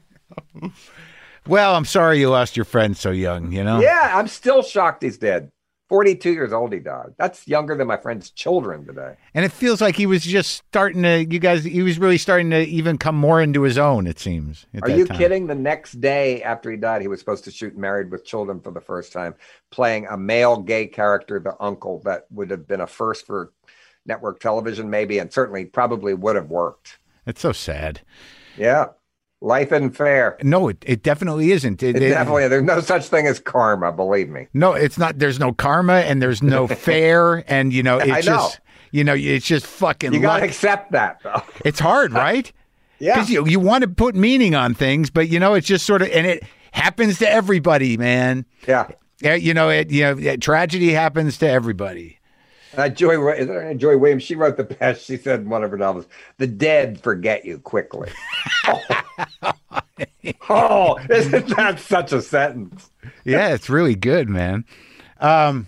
Well, I'm sorry you lost your friend so young. You know. Yeah, I'm still shocked he's dead. 42 years old, he died. That's younger than my friend's children today. And it feels like he was just starting to. You guys, he was really starting to even come more into his own. It seems. at Are you time. kidding? The next day after he died, he was supposed to shoot Married with Children for the first time, playing a male gay character, the uncle, that would have been a first for network television, maybe, and certainly probably would have worked. It's so sad. Yeah. Life isn't fair. No, it, it definitely isn't. It, It it- definitely, there's no such thing as karma, believe me. No, it's not. There's no karma and there's no fair, and you know, it's I know. just, you know, it's just fucking. You got luck. to accept that, though. It's hard, right? Yeah. Because you you want to put meaning on things, but you know, it's just sort of, and it happens to everybody, man. Yeah. Yeah, you know, it. You know, tragedy happens to everybody. Uh, Joy, is there Joy Williams? She wrote the best. She said in one of her novels, "The dead forget you quickly." oh, isn't that such a sentence? Yeah, it's really good, man. Um,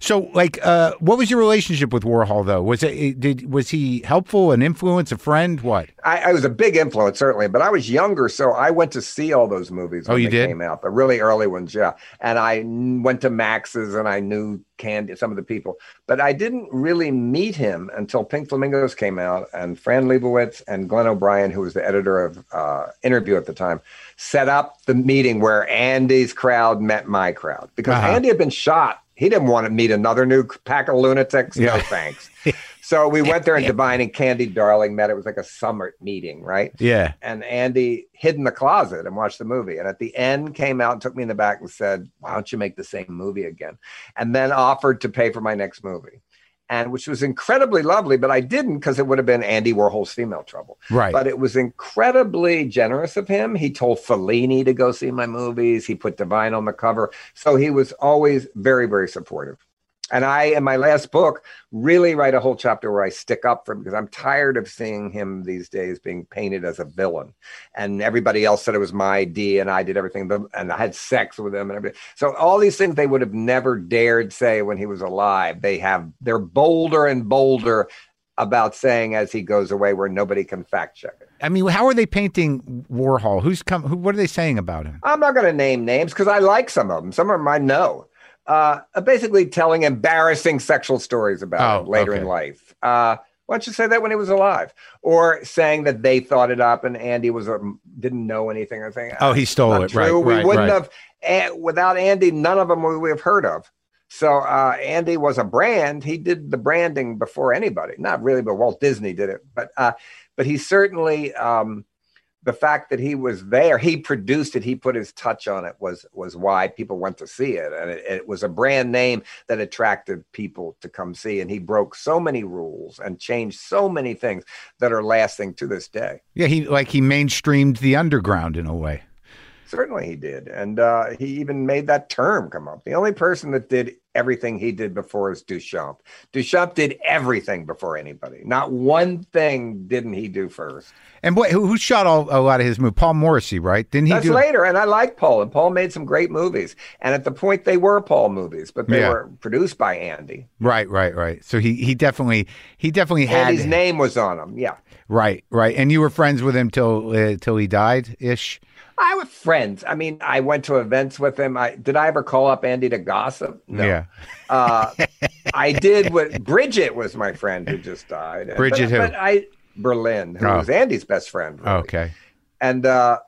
so like, uh, what was your relationship with Warhol though? Was it did was he helpful, an influence, a friend? What? I, I was a big influence, certainly, but I was younger, so I went to see all those movies when Oh, you they did? came out, the really early ones, yeah. And I n- went to Max's and I knew Candy, some of the people, but I didn't really meet him until Pink Flamingos came out, and Fran Lebowitz and Glenn O'Brien, who was the editor of uh, Interview at the time, set up the meeting where Andy's crowd met my crowd because Uh-huh. Andy had been shot. He didn't want to meet another new pack of lunatics. No thanks. So we went there and Divine and Candy Darling met. It was like a summer meeting, right? Yeah. And Andy hid in the closet and watched the movie. And at the end, came out and took me in the back and said, "Why don't you make the same movie again?" And then offered to pay for my next movie, and which was incredibly lovely. But I didn't because it would have been Andy Warhol's Female Trouble. Right. But it was incredibly generous of him. He told Fellini to go see my movies. He put Divine on the cover. So he was always very, very supportive. And I, in my last book, really write a whole chapter where I stick up for him because I'm tired of seeing him these days being painted as a villain. And everybody else said it was my idea and I did everything, and I had sex with him and everything. So all these things they would have never dared say when he was alive. They have, they're bolder and bolder about saying as he goes away where nobody can fact check it. I mean, how are they painting Warhol? Who's come? Who? What are they saying about him? I'm not going to name names because I like some of them. Some of them I know. Uh, basically, telling embarrassing sexual stories about Oh, him later okay. in life. Uh, why don't you say that when he was alive? Or saying that they thought it up and Andy was a, didn't know anything or saying, Oh, he stole it. Right. true. We right. wouldn't right. have eh, without Andy. None of them would we have heard of. So uh, Andy was a brand. He did the branding before anybody. Not really, but Walt Disney did it. But uh, but he certainly um, the fact that he was there, he produced it, he put his touch on it was was why people went to see it, and it, it was a brand name that attracted people to come see. And he broke so many rules and changed so many things that are lasting to this day. Yeah. He like he mainstreamed the underground in a way. Certainly he did. And uh, he even made that term come up. The only person that did everything he did before is Duchamp. Duchamp did everything before anybody. Not one thing didn't he do first. And boy, who, who shot all, a lot of his movies? Paul Morrissey, right? Didn't he That's do? later. And I like Paul. And Paul made some great movies. And at the point, they were Paul movies, but they Yeah. were produced by Andy. Right. Right. Right. So he he definitely he definitely had his name was on them. Yeah. right. Right. And you were friends with him till uh, till he died ish. I was friends. I mean, I went to events with him. I did I ever call up Andy to gossip? No. Yeah. Uh, I did what Brigid was my friend who just died. Brigid but, who? But I Berlin, who Oh. was Andy's best friend. really. Okay. And uh,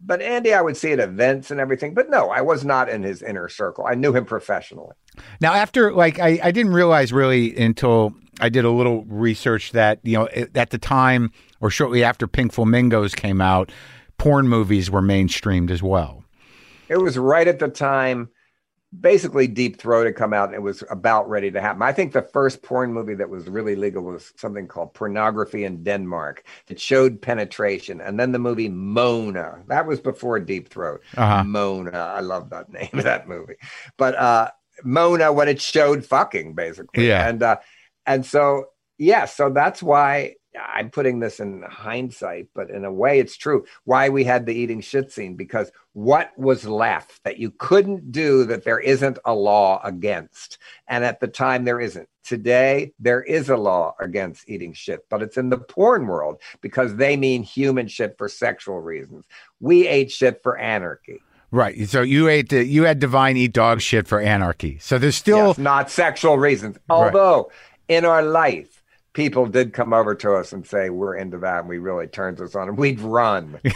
but Andy, I would see at events and everything. But no, I was not in his inner circle. I knew him professionally. Now, after like I, I didn't realize really until I did a little research that you know at the time or shortly after Pink Flamingos came out, porn movies were mainstreamed as well. It was right at the time basically Deep Throat had come out and it was about ready to happen. I think the first porn movie that was really legal was something called Pornography in Denmark that showed penetration. And then the movie Mona. That was before Deep Throat. Uh-huh. Mona. I love that name of that movie. But uh Mona when it showed fucking basically. Yeah. And uh and so yeah, so that's why I'm putting this in hindsight, but in a way it's true. Why we had the eating shit scene because what was left that you couldn't do that there isn't a law against. And at the time there isn't. Today there is a law against eating shit, but it's in the porn world because they mean human shit for sexual reasons. We ate shit for anarchy. Right. So you ate the, you had divine eat dog shit for anarchy. So there's still yes, not sexual reasons. Although right. in our life people did come over to us and say we're into that and we really turned us on. And we'd run.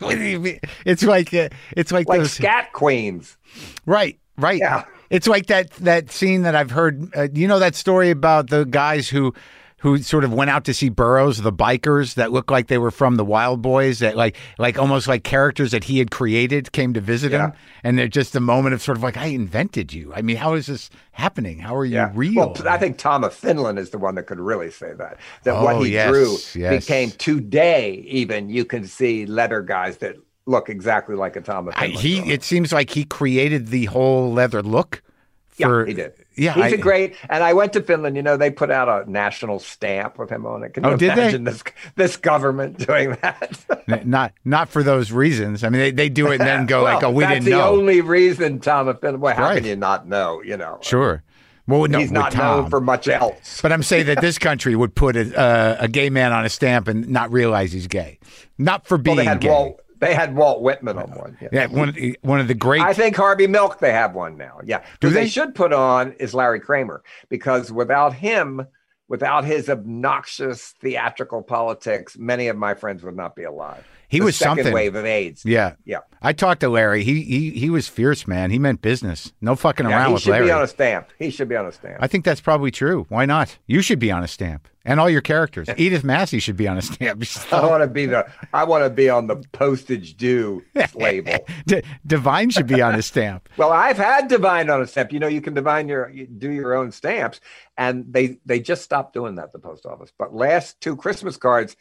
It's like uh, it's like, like those scat queens. Right right. Yeah. It's like that that scene that i've heard uh, you know that story about the guys who who sort of went out to see Burroughs, the bikers that looked like they were from the Wild Boys, that like like almost like characters that he had created came to visit yeah. him, and they're just a moment of sort of like I invented you. I mean, how is this happening? How are you yeah. real? Well, I think Tom of Finland is the one that could really say that that oh, what he yes, drew yes. became today. Even you can see leather guys that look exactly like a Tom of Finland. I, he it seems like he created the whole leather look. For, yeah, he did. Yeah, he's I, a great. And I went to Finland. You know, they put out a national stamp with him on it. Can you oh, imagine this this government doing that? not not for those reasons. I mean, they, they do it and then go well, like, "Oh, we didn't know." That's the only reason Tom of Finland. Well, how right. can you not know? You know, sure. Well, no, he's not Tom. known for much else. But I'm saying that this country would put a, uh, a gay man on a stamp and not realize he's gay, not for being well, gay. Walt, they had Walt Whitman on one. Yeah, yeah one, one of the great. I think Harvey Milk, they have one now. Yeah. Do they? they should put on is Larry Kramer because without him, without his obnoxious theatrical politics, many of my friends would not be alive. He was second something. wave of AIDS. Yeah, yeah. I talked to Larry. He he he was fierce, man. He meant business. No fucking yeah, around with Larry. He should be on a stamp. He should be on a stamp. I think that's probably true. Why not? You should be on a stamp, and all your characters. Edith Massey should be on a stamp. I want to be the. I want to be on the postage due label. D- Divine should be on a stamp. well, I've had Divine on a stamp. You know, you can divine your you do your own stamps, and they they just stopped doing that. The post office. But last two Christmas cards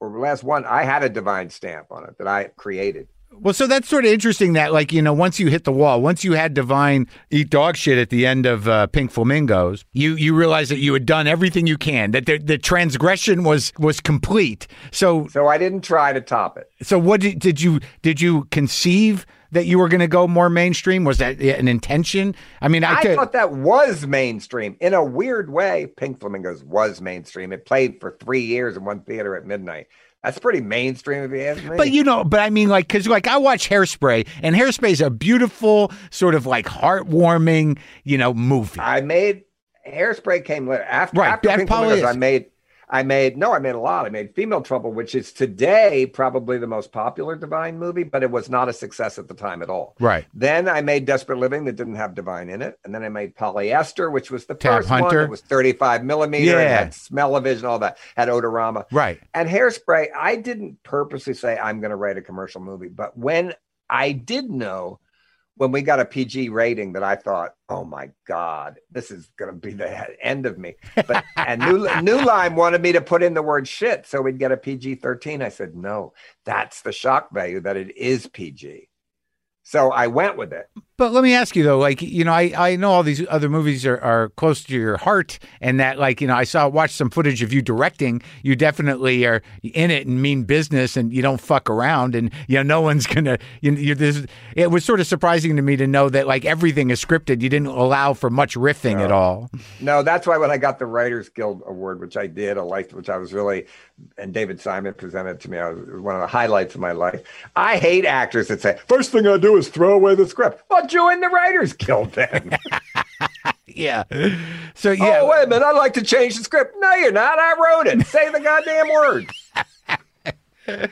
or last one, I had a divine stamp on it that I created. Well, so that's sort of interesting that, like, you know, once you hit the wall, once you had Divine eat dog shit at the end of uh, Pink Flamingos, you you realize that you had done everything you can, that the, the transgression was was complete. So, so I didn't try to top it. So, what did, did you did you conceive that you were going to go more mainstream? Was that an intention? I mean, I, I could... thought that was mainstream in a weird way. Pink Flamingos was mainstream. It played for three years in one theater at midnight. That's pretty mainstream if you ask me. But you know, but I mean, like, because like I watch Hairspray, and Hairspray is a beautiful, sort of like heartwarming, you know, movie. I made Hairspray came later after right, after Pink Flamingos. I made I made no, I made a lot. I made Female Trouble, which is today probably the most popular Divine movie, but it was not a success at the time at all. Right. Then I made Desperate Living that didn't have Divine in it, and then I made Polyester, which was the Tab first Hunter. one. It was 35 millimeter. Yeah. had smell-o-vision, all that. Had odorama. Right. And Hairspray, I didn't purposely say I'm going to write a commercial movie, but when I did know when we got a PG rating that I thought, oh my God, this is going to be the end of me. But and New, New Line wanted me to put in the word shit so we'd get a PG 13. I said, no, that's the shock value that it is PG. So I went with it. But let me ask you though, like you know, I, I know all these other movies are, are close to your heart, and that like you know, I saw watch some footage of you directing. You definitely are in it and mean business, and you don't fuck around, and you know, no one's gonna. You, you this, it was sort of surprising to me to know that like everything is scripted. You didn't allow for much riffing no. at all. No, that's why when I got the Writers Guild Award, which I did, a life which I was really, and David Simon presented to me, I was one of the highlights of my life. I hate actors that say first thing I do is throw away the script. Well, join the Writers Guild then. yeah. So oh, yeah. Oh wait a minute! I'd like to change the script. No, you're not. I wrote it. Say the goddamn words.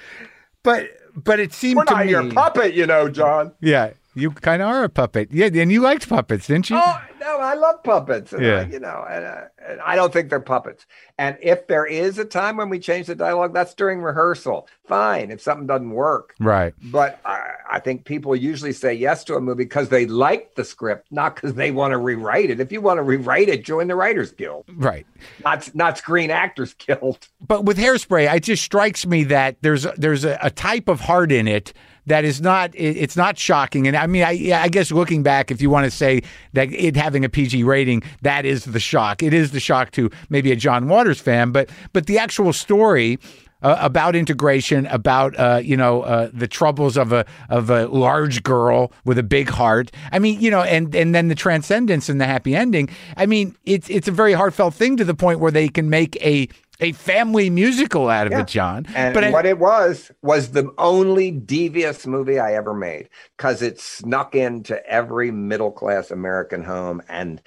but but it seemed We're to not me, your puppet, you know, John. yeah, you kind of are a puppet. Yeah, and you liked puppets, didn't you? Oh no, I love puppets. And Yeah. I, you know, and, uh, and I don't think they're puppets. And if there is a time when we change the dialogue, that's during rehearsal. Fine, if something doesn't work. Right. But I, I think people usually say yes to a movie because they like the script, not because they want to rewrite it. If you want to rewrite it, join the Writers Guild, Right. not not Screen Actors Guild. But with hairspray, it just strikes me that there's there's a, a type of heart in it that is not it, it's not shocking. And I mean, I, I guess looking back, if you want to say that it having a PG rating, that is the shock. It is the shock to maybe a John Waters fan, but but the actual story. Uh, about integration, about uh, you know uh, the troubles of a of a large girl with a big heart. I mean, you know, and and then the transcendence and the happy ending. I mean, it's it's a very heartfelt thing to the point where they can make a a family musical out of Yeah. it, John. And but I- what it was was the only devious movie I ever made because it snuck into every middle class American home and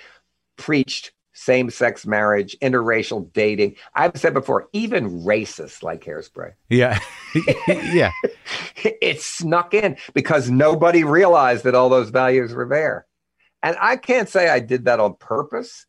preached same sex marriage, interracial dating. I've said before, even racists like hairspray. yeah, yeah, it snuck in because nobody realized that all those values were there. And I can't say I did that on purpose,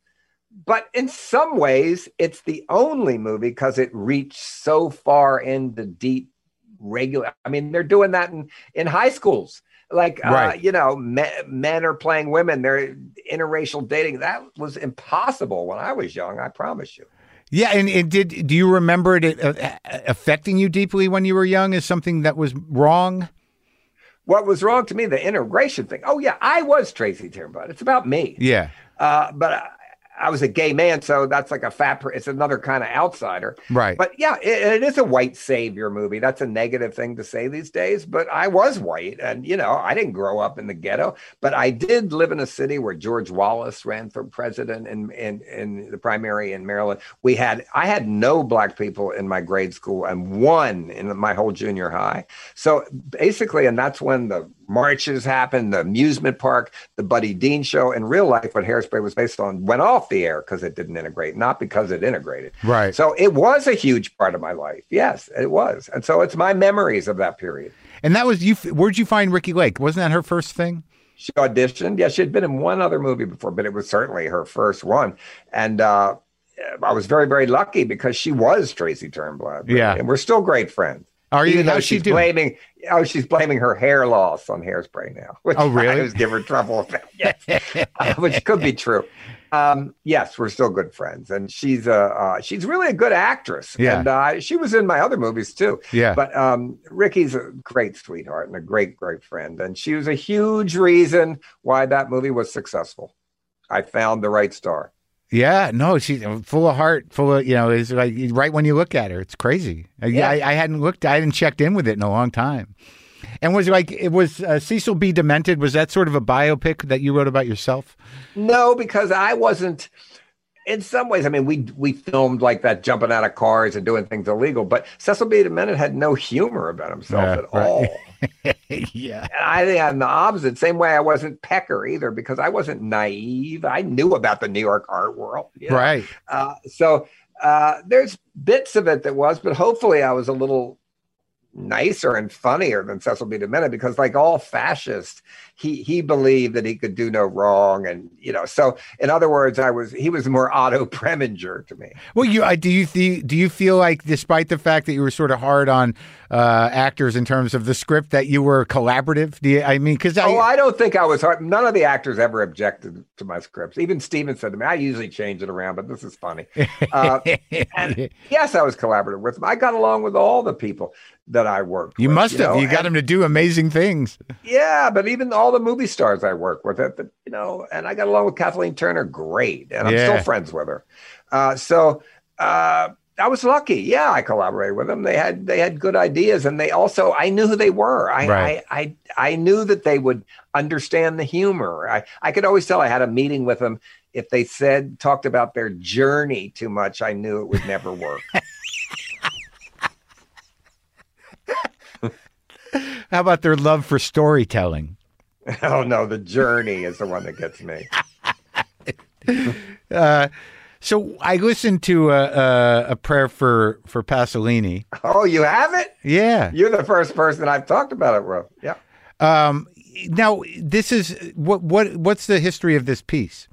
but in some ways, it's the only movie because it reached so far into the deep regular. I mean, they're doing that in, in high schools. Like, uh, you know, men, men are playing women, they're interracial dating. That was impossible when I was young, I promise you. yeah. And, and did do you remember it uh, affecting you deeply when you were young as something that was wrong? What was wrong to me, the integration thing. Oh, yeah, I was Tracy Turnblad. It's about me. Yeah, Uh, but I, was a gay man, so that's like a fat. Per- it's another kind of outsider. right. But yeah, it, it is a white savior movie. That's a negative thing to say these days. But I was white, and you know, I didn't grow up in the ghetto, but I did live in a city where George Wallace ran for president in in, in the primary in Maryland. We had I had no black people in my grade school, and one in my whole junior high. So basically, and that's when the marches happened, the amusement park, the Buddy Dean show. In real life, what Hairspray was based on went off the air because it didn't integrate, not because it integrated. Right. So it was a huge part of my life. Yes, it was. And so it's my memories of that period. And that was you. Where'd you find Ricki Lake? Wasn't that her first thing? She auditioned. Yeah, she had been in one other movie before, but it was certainly her first one. And uh, I was very, very lucky because she was Tracy Turnblad. Yeah. And we're still great friends. Are you? Even though she she's doing? blaming, oh, she's blaming her hair loss on hairspray now. Which Oh, really? I give her trouble. yes, Uh, which could be true. Um, yes, we're still good friends, and she's a uh, she's really a good actress. Yeah. and uh, she was in my other movies too. Yeah. But um, Ricki's a great sweetheart and a great, great friend, and she was a huge reason why that movie was successful. I found the right star. Yeah, no, she's full of heart, full of you know. Is like right when you look at her, it's crazy. Yeah, Yeah. I, I hadn't looked, I hadn't checked in with it in a long time. And was like it was uh, Cecil B. Demented? Was that sort of a biopic that you wrote about yourself? No, because I wasn't. In some ways, I mean, we we filmed like that, jumping out of cars and doing things illegal. But Cecil B. DeMented had no humor about himself Yeah, at right. all. yeah, And I think I'm the opposite. Same way I wasn't Pecker either, because I wasn't naive. I knew about the New York art world. you know? right. Uh, so uh, there's bits of it that was, but hopefully I was a little nicer and funnier than Cecil B. DeMented because, like all fascists, he he believed that he could do no wrong, and you know. So in other words, I was he was more Otto Preminger to me. Well, you I, do you th- do you feel like, despite the fact that you were sort of hard on uh, actors in terms of the script, that you were collaborative? Do you, I mean, because I, oh, I don't think I was hard. None of the actors ever objected to my scripts. Even Steven said to me, "I usually change it around, but this is funny." Uh, and yes, I was collaborative with them. I got along with all the people that I worked. you with, must have. know, you got and- him to do amazing things. Yeah, but even all the movie stars I work with, at the, you know, and I got along with Kathleen Turner great, and I'm Yeah. still friends with her. Uh, so uh, I was lucky. Yeah, I collaborated with them. They had they had good ideas, and they also I knew who they were. I Right. I, I I knew that they would understand the humor. I I could always tell. I had a meeting with them. If they said talked about their journey too much, I knew it would never work. How about their love for storytelling? oh no, the journey is the one that gets me. Uh, So I listened to a, a, a prayer for for Pasolini. Oh, you have it? Yeah. You're the first person I've talked about it with. Yeah. Um, now this is what what what's the history of this piece?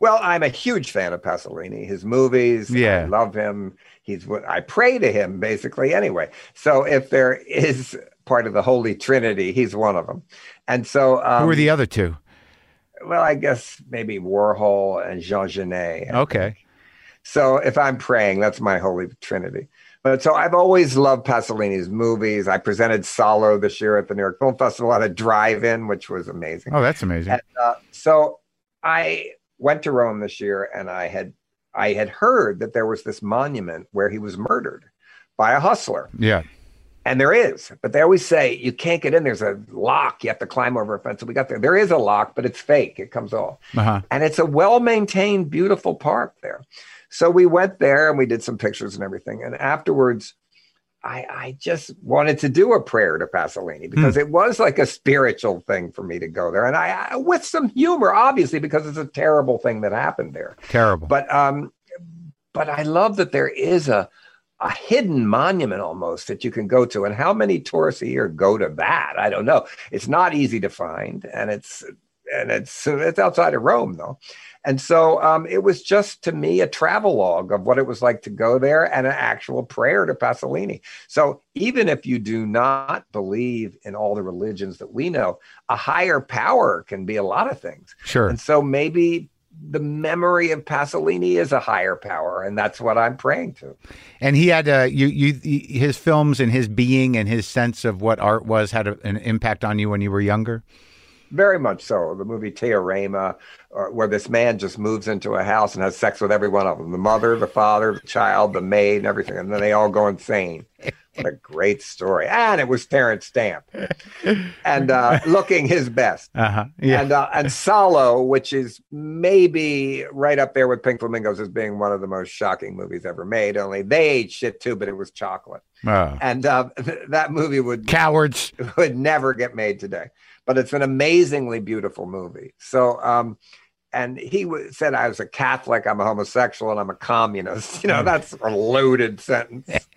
Well, I'm a huge fan of Pasolini, his movies. Yeah. I love him. He's what I pray to him basically anyway. So if there is part of the Holy Trinity, he's one of them. And so, um, Who are the other two? well, I guess maybe Warhol and Jean Genet. Okay. So if I'm praying, that's my Holy Trinity. But so I've always loved Pasolini's movies. I presented Salò this year at the New York Film Festival at a drive-in, which was amazing. Oh, that's amazing. And, uh, so I went to Rome this year, and I had I had heard that there was this monument where he was murdered by a hustler, Yeah. And there is. But they always say you can't get in. There's a lock. You have to climb over a fence. So we got there. There is a lock, but it's fake. It comes off, Uh-huh. and it's a well maintained, beautiful park there. So we went there and we did some pictures and everything. And afterwards, I, I just wanted to do a prayer to Pasolini because it was like a spiritual thing for me to go there, and I, I with some humor, obviously, because it's a terrible thing that happened there. Terrible. But um, but I love that there is a a hidden monument almost that you can go to, and how many tourists a year go to that? I don't know. It's not easy to find, and it's and it's it's outside of Rome though. And so um, it was just to me a travel log of what it was like to go there and an actual prayer to Pasolini. So even if you do not believe in all the religions that we know, a higher power can be a lot of things. sure. And so maybe the memory of Pasolini is a higher power, and that's what I'm praying to. And he had uh, you you his films and his being and his sense of what art was had a, an impact on you when you were younger. Very much so. The movie Teorema, uh, where this man just moves into a house and has sex with every one of them the mother, the father, the child, the maid, and everything. And then they all go insane. What a great story. And it was Terence Stamp and uh, looking his best. Uh-huh. Yeah. And, uh, and Salo, which is maybe right up there with Pink Flamingos as being one of the most shocking movies ever made. Only they ate shit too, but it was chocolate. Oh. And uh, th- that movie would Cowards. would never get made today. But it's an amazingly beautiful movie. So, um, and he w- said I was a Catholic, I'm a homosexual, and I'm a communist. You know, that's a loaded sentence.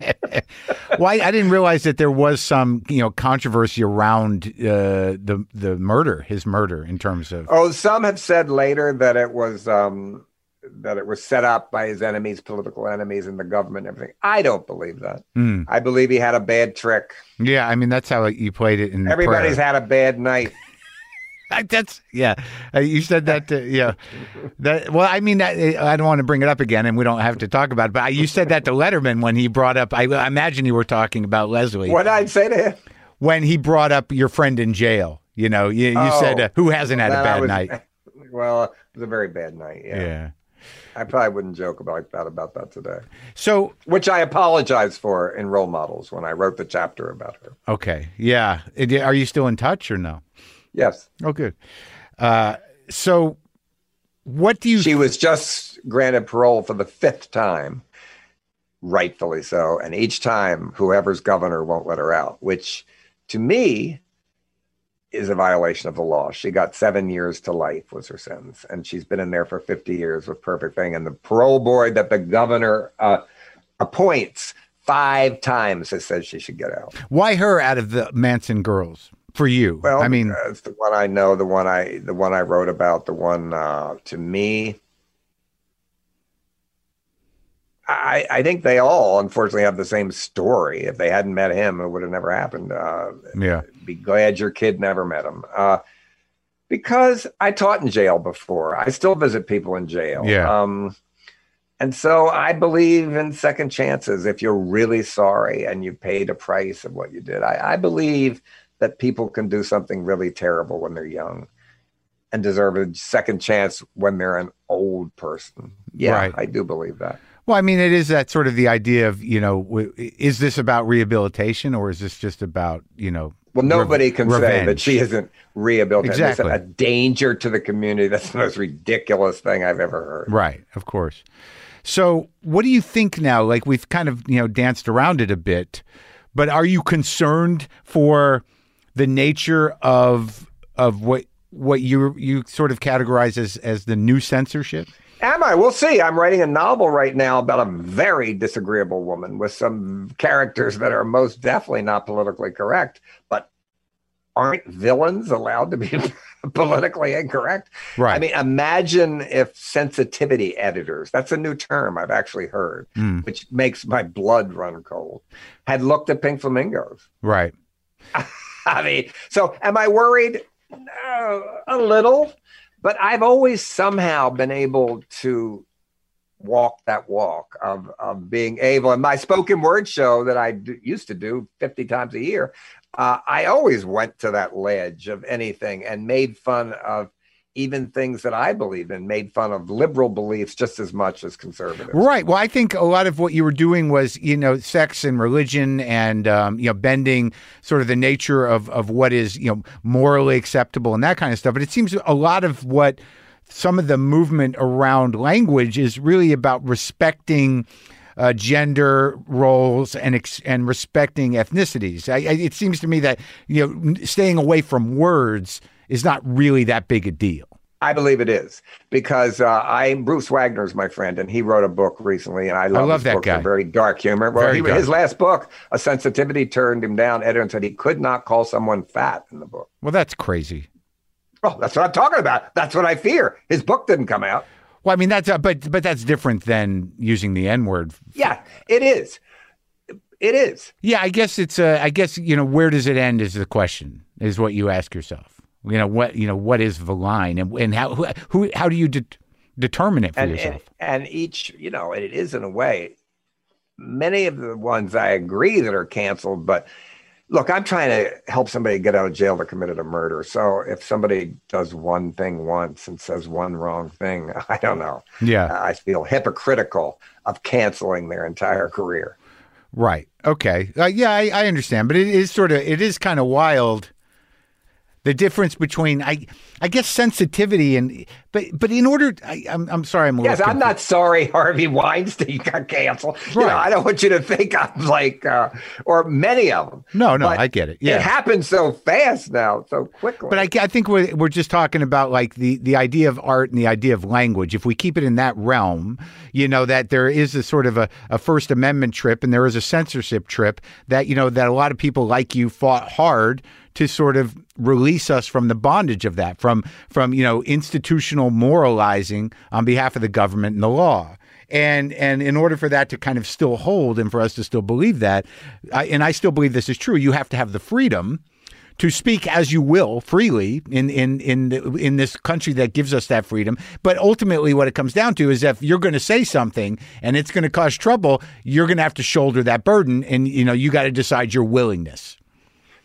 well, I, I didn't realize that there was some you know controversy around uh, the the murder, his murder, in terms of. Oh, some have said later that it was um, that it was set up by his enemies, political enemies, and the government and everything. I don't believe that. Mm. I believe he had a bad trick. Yeah, I mean that's how you played it in Everybody's prayer. had a bad night. That's yeah. Uh, you said that. To, yeah. That well, I mean, that, I don't want to bring it up again, and we don't have to talk about it. But you said that to Letterman when he brought up. I, I imagine you were talking about Leslie What I'd say to him. when he brought up your friend in jail. You know, you, you Oh, said uh, who hasn't had a bad was- night. Well, it was a very bad night. Yeah. Yeah. I probably wouldn't joke about that about that today. So which I apologize for in role models when I wrote the chapter about her. okay, yeah. Are you still in touch or no? Yes, Oh, good. Uh, so, what do you? she was just granted parole for the fifth time, rightfully so, and each time whoever's governor won't let her out, which to me is a violation of the law. She got seven years to life was her sentence, and she's been in there for fifty years with perfect thing. And the parole board that the governor uh, appoints five times has said she should get out. why her out of the Manson girls for you? Well, I mean, it's the one I know, the one I, the one I wrote about, the one uh, to me. I, I think they all, unfortunately, have the same story. If they hadn't met him, it would have never happened. Uh, yeah. be glad your kid never met him. Uh, because I taught in jail before. I still visit people in jail. Yeah. Um, and so I believe in second chances if you're really sorry and you paid a price of what you did. I, I believe that people can do something really terrible when they're young and deserve a second chance when they're an old person. Yeah, Right. I do believe that. Well, I mean, it is that sort of the idea of you know, w- is this about rehabilitation or is this just about you know? Well, nobody can say that she isn't rehabilitated. It's Exactly. a danger to the community. That's the most ridiculous thing I've ever heard. Right, of course. So, what do you think now? Like we've kind of you know danced around it a bit, but are you concerned for the nature of of what what you you sort of categorize as as the new censorship? Am I? We'll see. I'm writing a novel right now about a very disagreeable woman with some characters that are most definitely not politically correct. But aren't villains allowed to be politically incorrect? Right. I mean, imagine if sensitivity editors, that's a new term I've actually heard, Mm. which makes my blood run cold, had looked at pink flamingos. Right. Mean, so am I worried? A little, but I've always somehow been able to walk that walk of, of being able. And my spoken word show that I used to do 50 times a year, uh, I always went to that ledge of anything and made fun of even things that I believe in, made fun of liberal beliefs just as much as conservative. Right. Well, I think a lot of what you were doing was, you know, sex and religion and, um, you know, bending sort of the nature of, of what is, you know, morally acceptable and that kind of stuff. But it seems a lot of what some of the movement around language is really about respecting uh, gender roles and ex- and respecting ethnicities. I, I, it seems to me that you know staying away from words is not really that big a deal. I believe it is because uh, I Bruce Wagner's my friend, and he wrote a book recently, and I love, love his that book guy. Very dark humor. Well, Very he, dark. his last book, A Sensitivity, turned him down. Editor said he could not call someone fat in the book. Well, that's crazy. Well, that's what I'm talking about. That's what I fear. His book didn't come out. Well, I mean that's uh, but but that's different than using the N word. Yeah, it is. It is. Yeah, I guess it's uh, I guess you know where does it end is the question is what you ask yourself. You know what you know what is the line and and how who, who how do you de- determine it for and, yourself? and and each you know it is in a way many of the ones i agree that are canceled but look i'm trying to help somebody get out of jail that committed a murder so if somebody does one thing once and says one wrong thing i don't know yeah, i feel hypocritical of canceling their entire career right. Okay. Uh, yeah, I, I understand, but it is sort of it is kind of wild. The difference between I I guess sensitivity and but but in order I, I'm I'm sorry I'm yes i'm not sorry harvey weinstein got canceled you know, Right. i don't want you to think i'm like uh, or many of them No, no, But I get it. Yeah. it happens so fast now so quickly But I, I think we're, we're just talking about like the, the idea of art and the idea of language. If we keep it in that realm, you know, that there is a sort of a, a First Amendment trip and there is a censorship trip that, you know, that a lot of people like you fought hard to sort of release us from the bondage of that, from, from you know, institutional moralizing on behalf of the government and the law. And and in order for that to kind of still hold and for us to still believe that, I, and I still believe this is true, you have to have the freedom to speak as you will freely in in in the, in this country that gives us that freedom. But ultimately, what it comes down to is if you're going to say something and it's going to cause trouble, you're going to have to shoulder that burden, and you know you got to decide your willingness.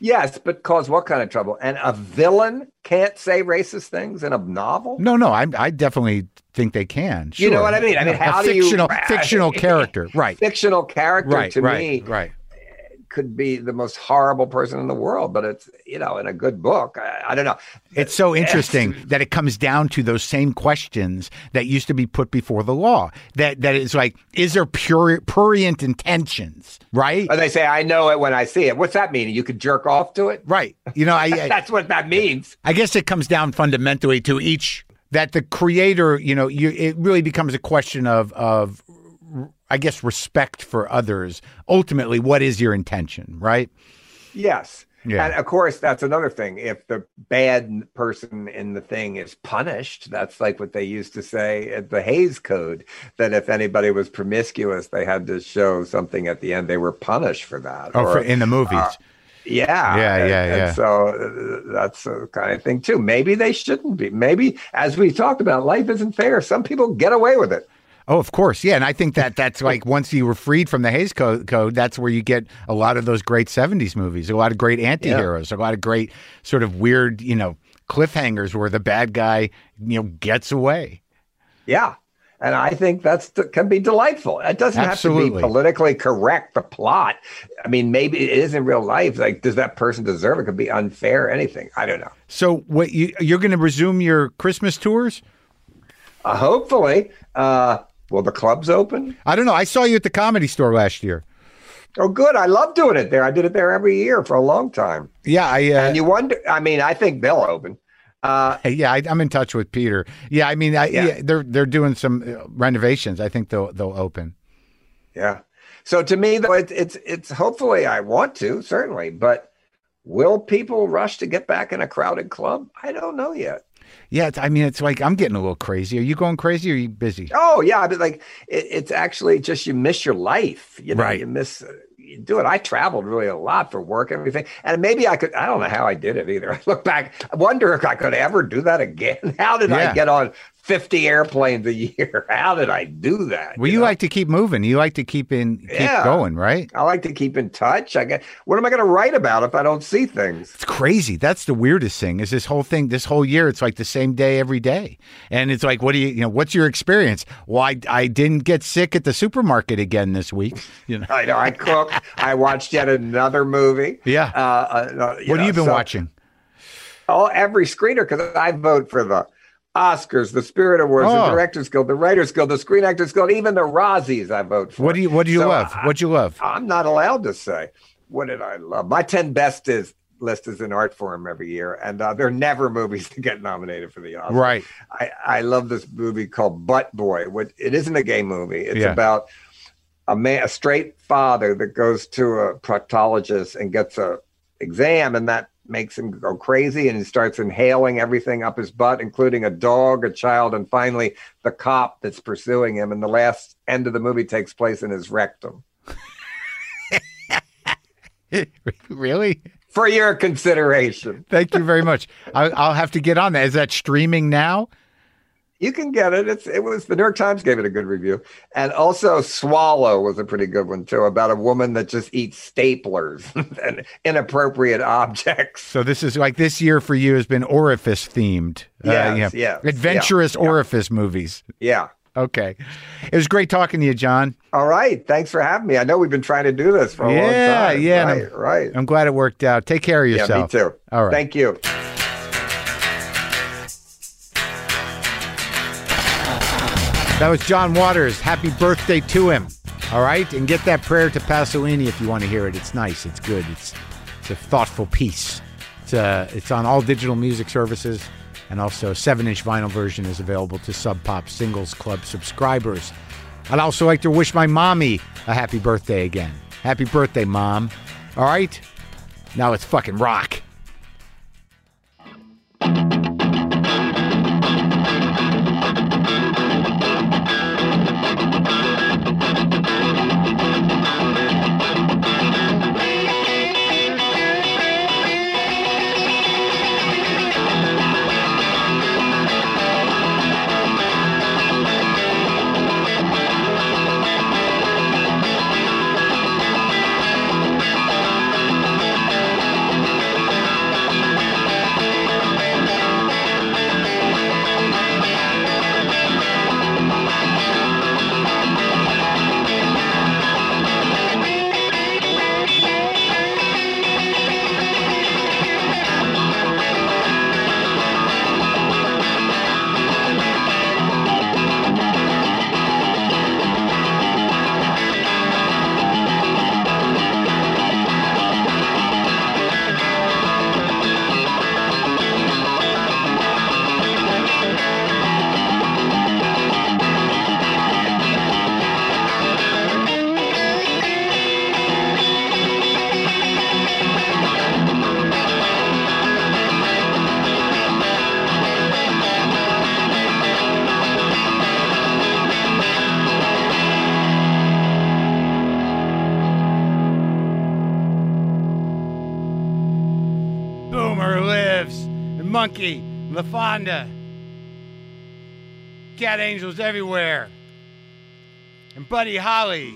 Yes, but cause what kind of trouble? And a villain can't say racist things in a novel? No, no, I I definitely think they can. You know what I mean? I mean, A how do you- fictional fictional character, right? Fictional character Right, to right, me right. Could be the most horrible person in the world, but it's, you know, in a good book. I, I don't know. It's so interesting that it comes down to those same questions that used to be put before the law. That that is like, is there pure prurient intentions, right? Or they say, I know it when I see it. What's that mean? You could jerk off to it? Right. You know, I, That's what that means. I guess it comes down fundamentally to each that the creator, you know, you it really becomes a question of of I guess respect for others. Ultimately, what is your intention, right? Yes. Yeah. And of course, that's another thing. If the bad person in the thing is punished, that's like what they used to say at the Hays Code that if anybody was promiscuous, they had to show something at the end. They were punished for that. Oh, Or- for, in the movies. yeah. Yeah, and- yeah, and yeah. so uh, that's the kind of thing, too. Maybe they shouldn't be. Maybe, as we talked about, life isn't fair. Some people get away with it. Oh, of course, yeah, and I think that that's like once you were freed from the Hays Code, code, that's where you get a lot of those great '70s movies, a lot of great anti-heroes, a lot of great sort of weird, you know, cliffhangers where the bad guy, you know, gets away. Yeah. And I think that's can be delightful. It doesn't have to be politically correct. The plot. I mean, maybe it is in real life. Like, does that person deserve it? Could be unfair. Anything. I don't know. So, what you you're going to resume your Christmas tours? Uh, hopefully, uh, will the clubs open? I don't know. I saw you at the comedy store last year. Oh, good. I love doing it there. I did it there every year for a long time. Yeah, I. Uh, And you wonder. I mean, I think they'll open. Uh, yeah, I, I'm in touch with Peter. Yeah, I mean, I, Yeah. yeah. they're they're doing some uh, renovations. I think they'll they'll open. yeah. So to me, though, it, it's it's hopefully I want to certainly, but will people rush to get back in a crowded club? I don't know yet. Yeah, it's, I mean, it's like I'm getting a little crazy. Are you going crazy? or Are you busy? Oh yeah, I mean, like it, it's actually just you miss your life. You know, Right. you miss. uh, You do it. I traveled really a lot for work and everything, and maybe I could. I don't know how I did it either. I look back, I wonder if I could ever do that again. How did Yeah. I get on fifty airplanes a year? How did I do that? Well, you know? like to keep moving. You like to keep in, keep Yeah. going, right? I like to keep in touch. I get. What am I going to write about if I don't see things? It's crazy. That's the weirdest thing. Is this whole thing? This whole year, it's like the same day every day, and it's like, what do you, you know, what's your experience? Well, I, I didn't get sick at the supermarket again this week. You know, I know. I cooked. I watched yet another movie. yeah. Uh, uh, you what know, have you been so- watching? Oh, every screener because I vote for the Oscars, the Spirit Awards, Oh. the Directors Guild, the Writers Guild, the Screen Actors Guild, even the Razzies. I vote for. What do you, what do you So, love? I- What do you love? I'm not allowed to say. What did I love? My ten best is list is an art form every year, and uh, there are never movies that get nominated for the Oscars. Right. I, I love this movie called Butt Boy. Which it isn't a gay movie. It's Yeah. about a man, a straight father that goes to a proctologist and gets a exam, and that makes him go crazy, and he starts inhaling everything up his butt, including a dog, a child, and finally the cop that's pursuing him. And the last end of the movie takes place in his rectum. really? For your consideration, Thank you very much. I, I'll have to get on that. Is that streaming now? You can get it. It's it was the New York Times gave it a good review, and also Swallow was a pretty good one too about a woman that just eats staplers and inappropriate objects. So this is like this year for you has been orifice themed. Uh, Yes, yeah. yes, Adventurous yeah, yeah. orifice movies. Yeah. Okay. It was great talking to you, John. All right. Thanks for having me. I know we've been trying to do this for a long Yeah, time. yeah, and Right. I'm- right. I'm glad it worked out. Take care of yourself. Yeah, yourself. me too. All right. Thank you. That was John Waters. Happy birthday to him. All right, and get that prayer to Pasolini if you want to hear it. It's nice. It's good. It's it's a thoughtful piece. It's uh, it's on all digital music services, and also a seven-inch vinyl version is available to Sub Pop Singles Club subscribers. I'd also like to wish my mommy a happy birthday again. Happy birthday, mom. All right, now let's fucking rock. Everywhere. And Buddy Holly.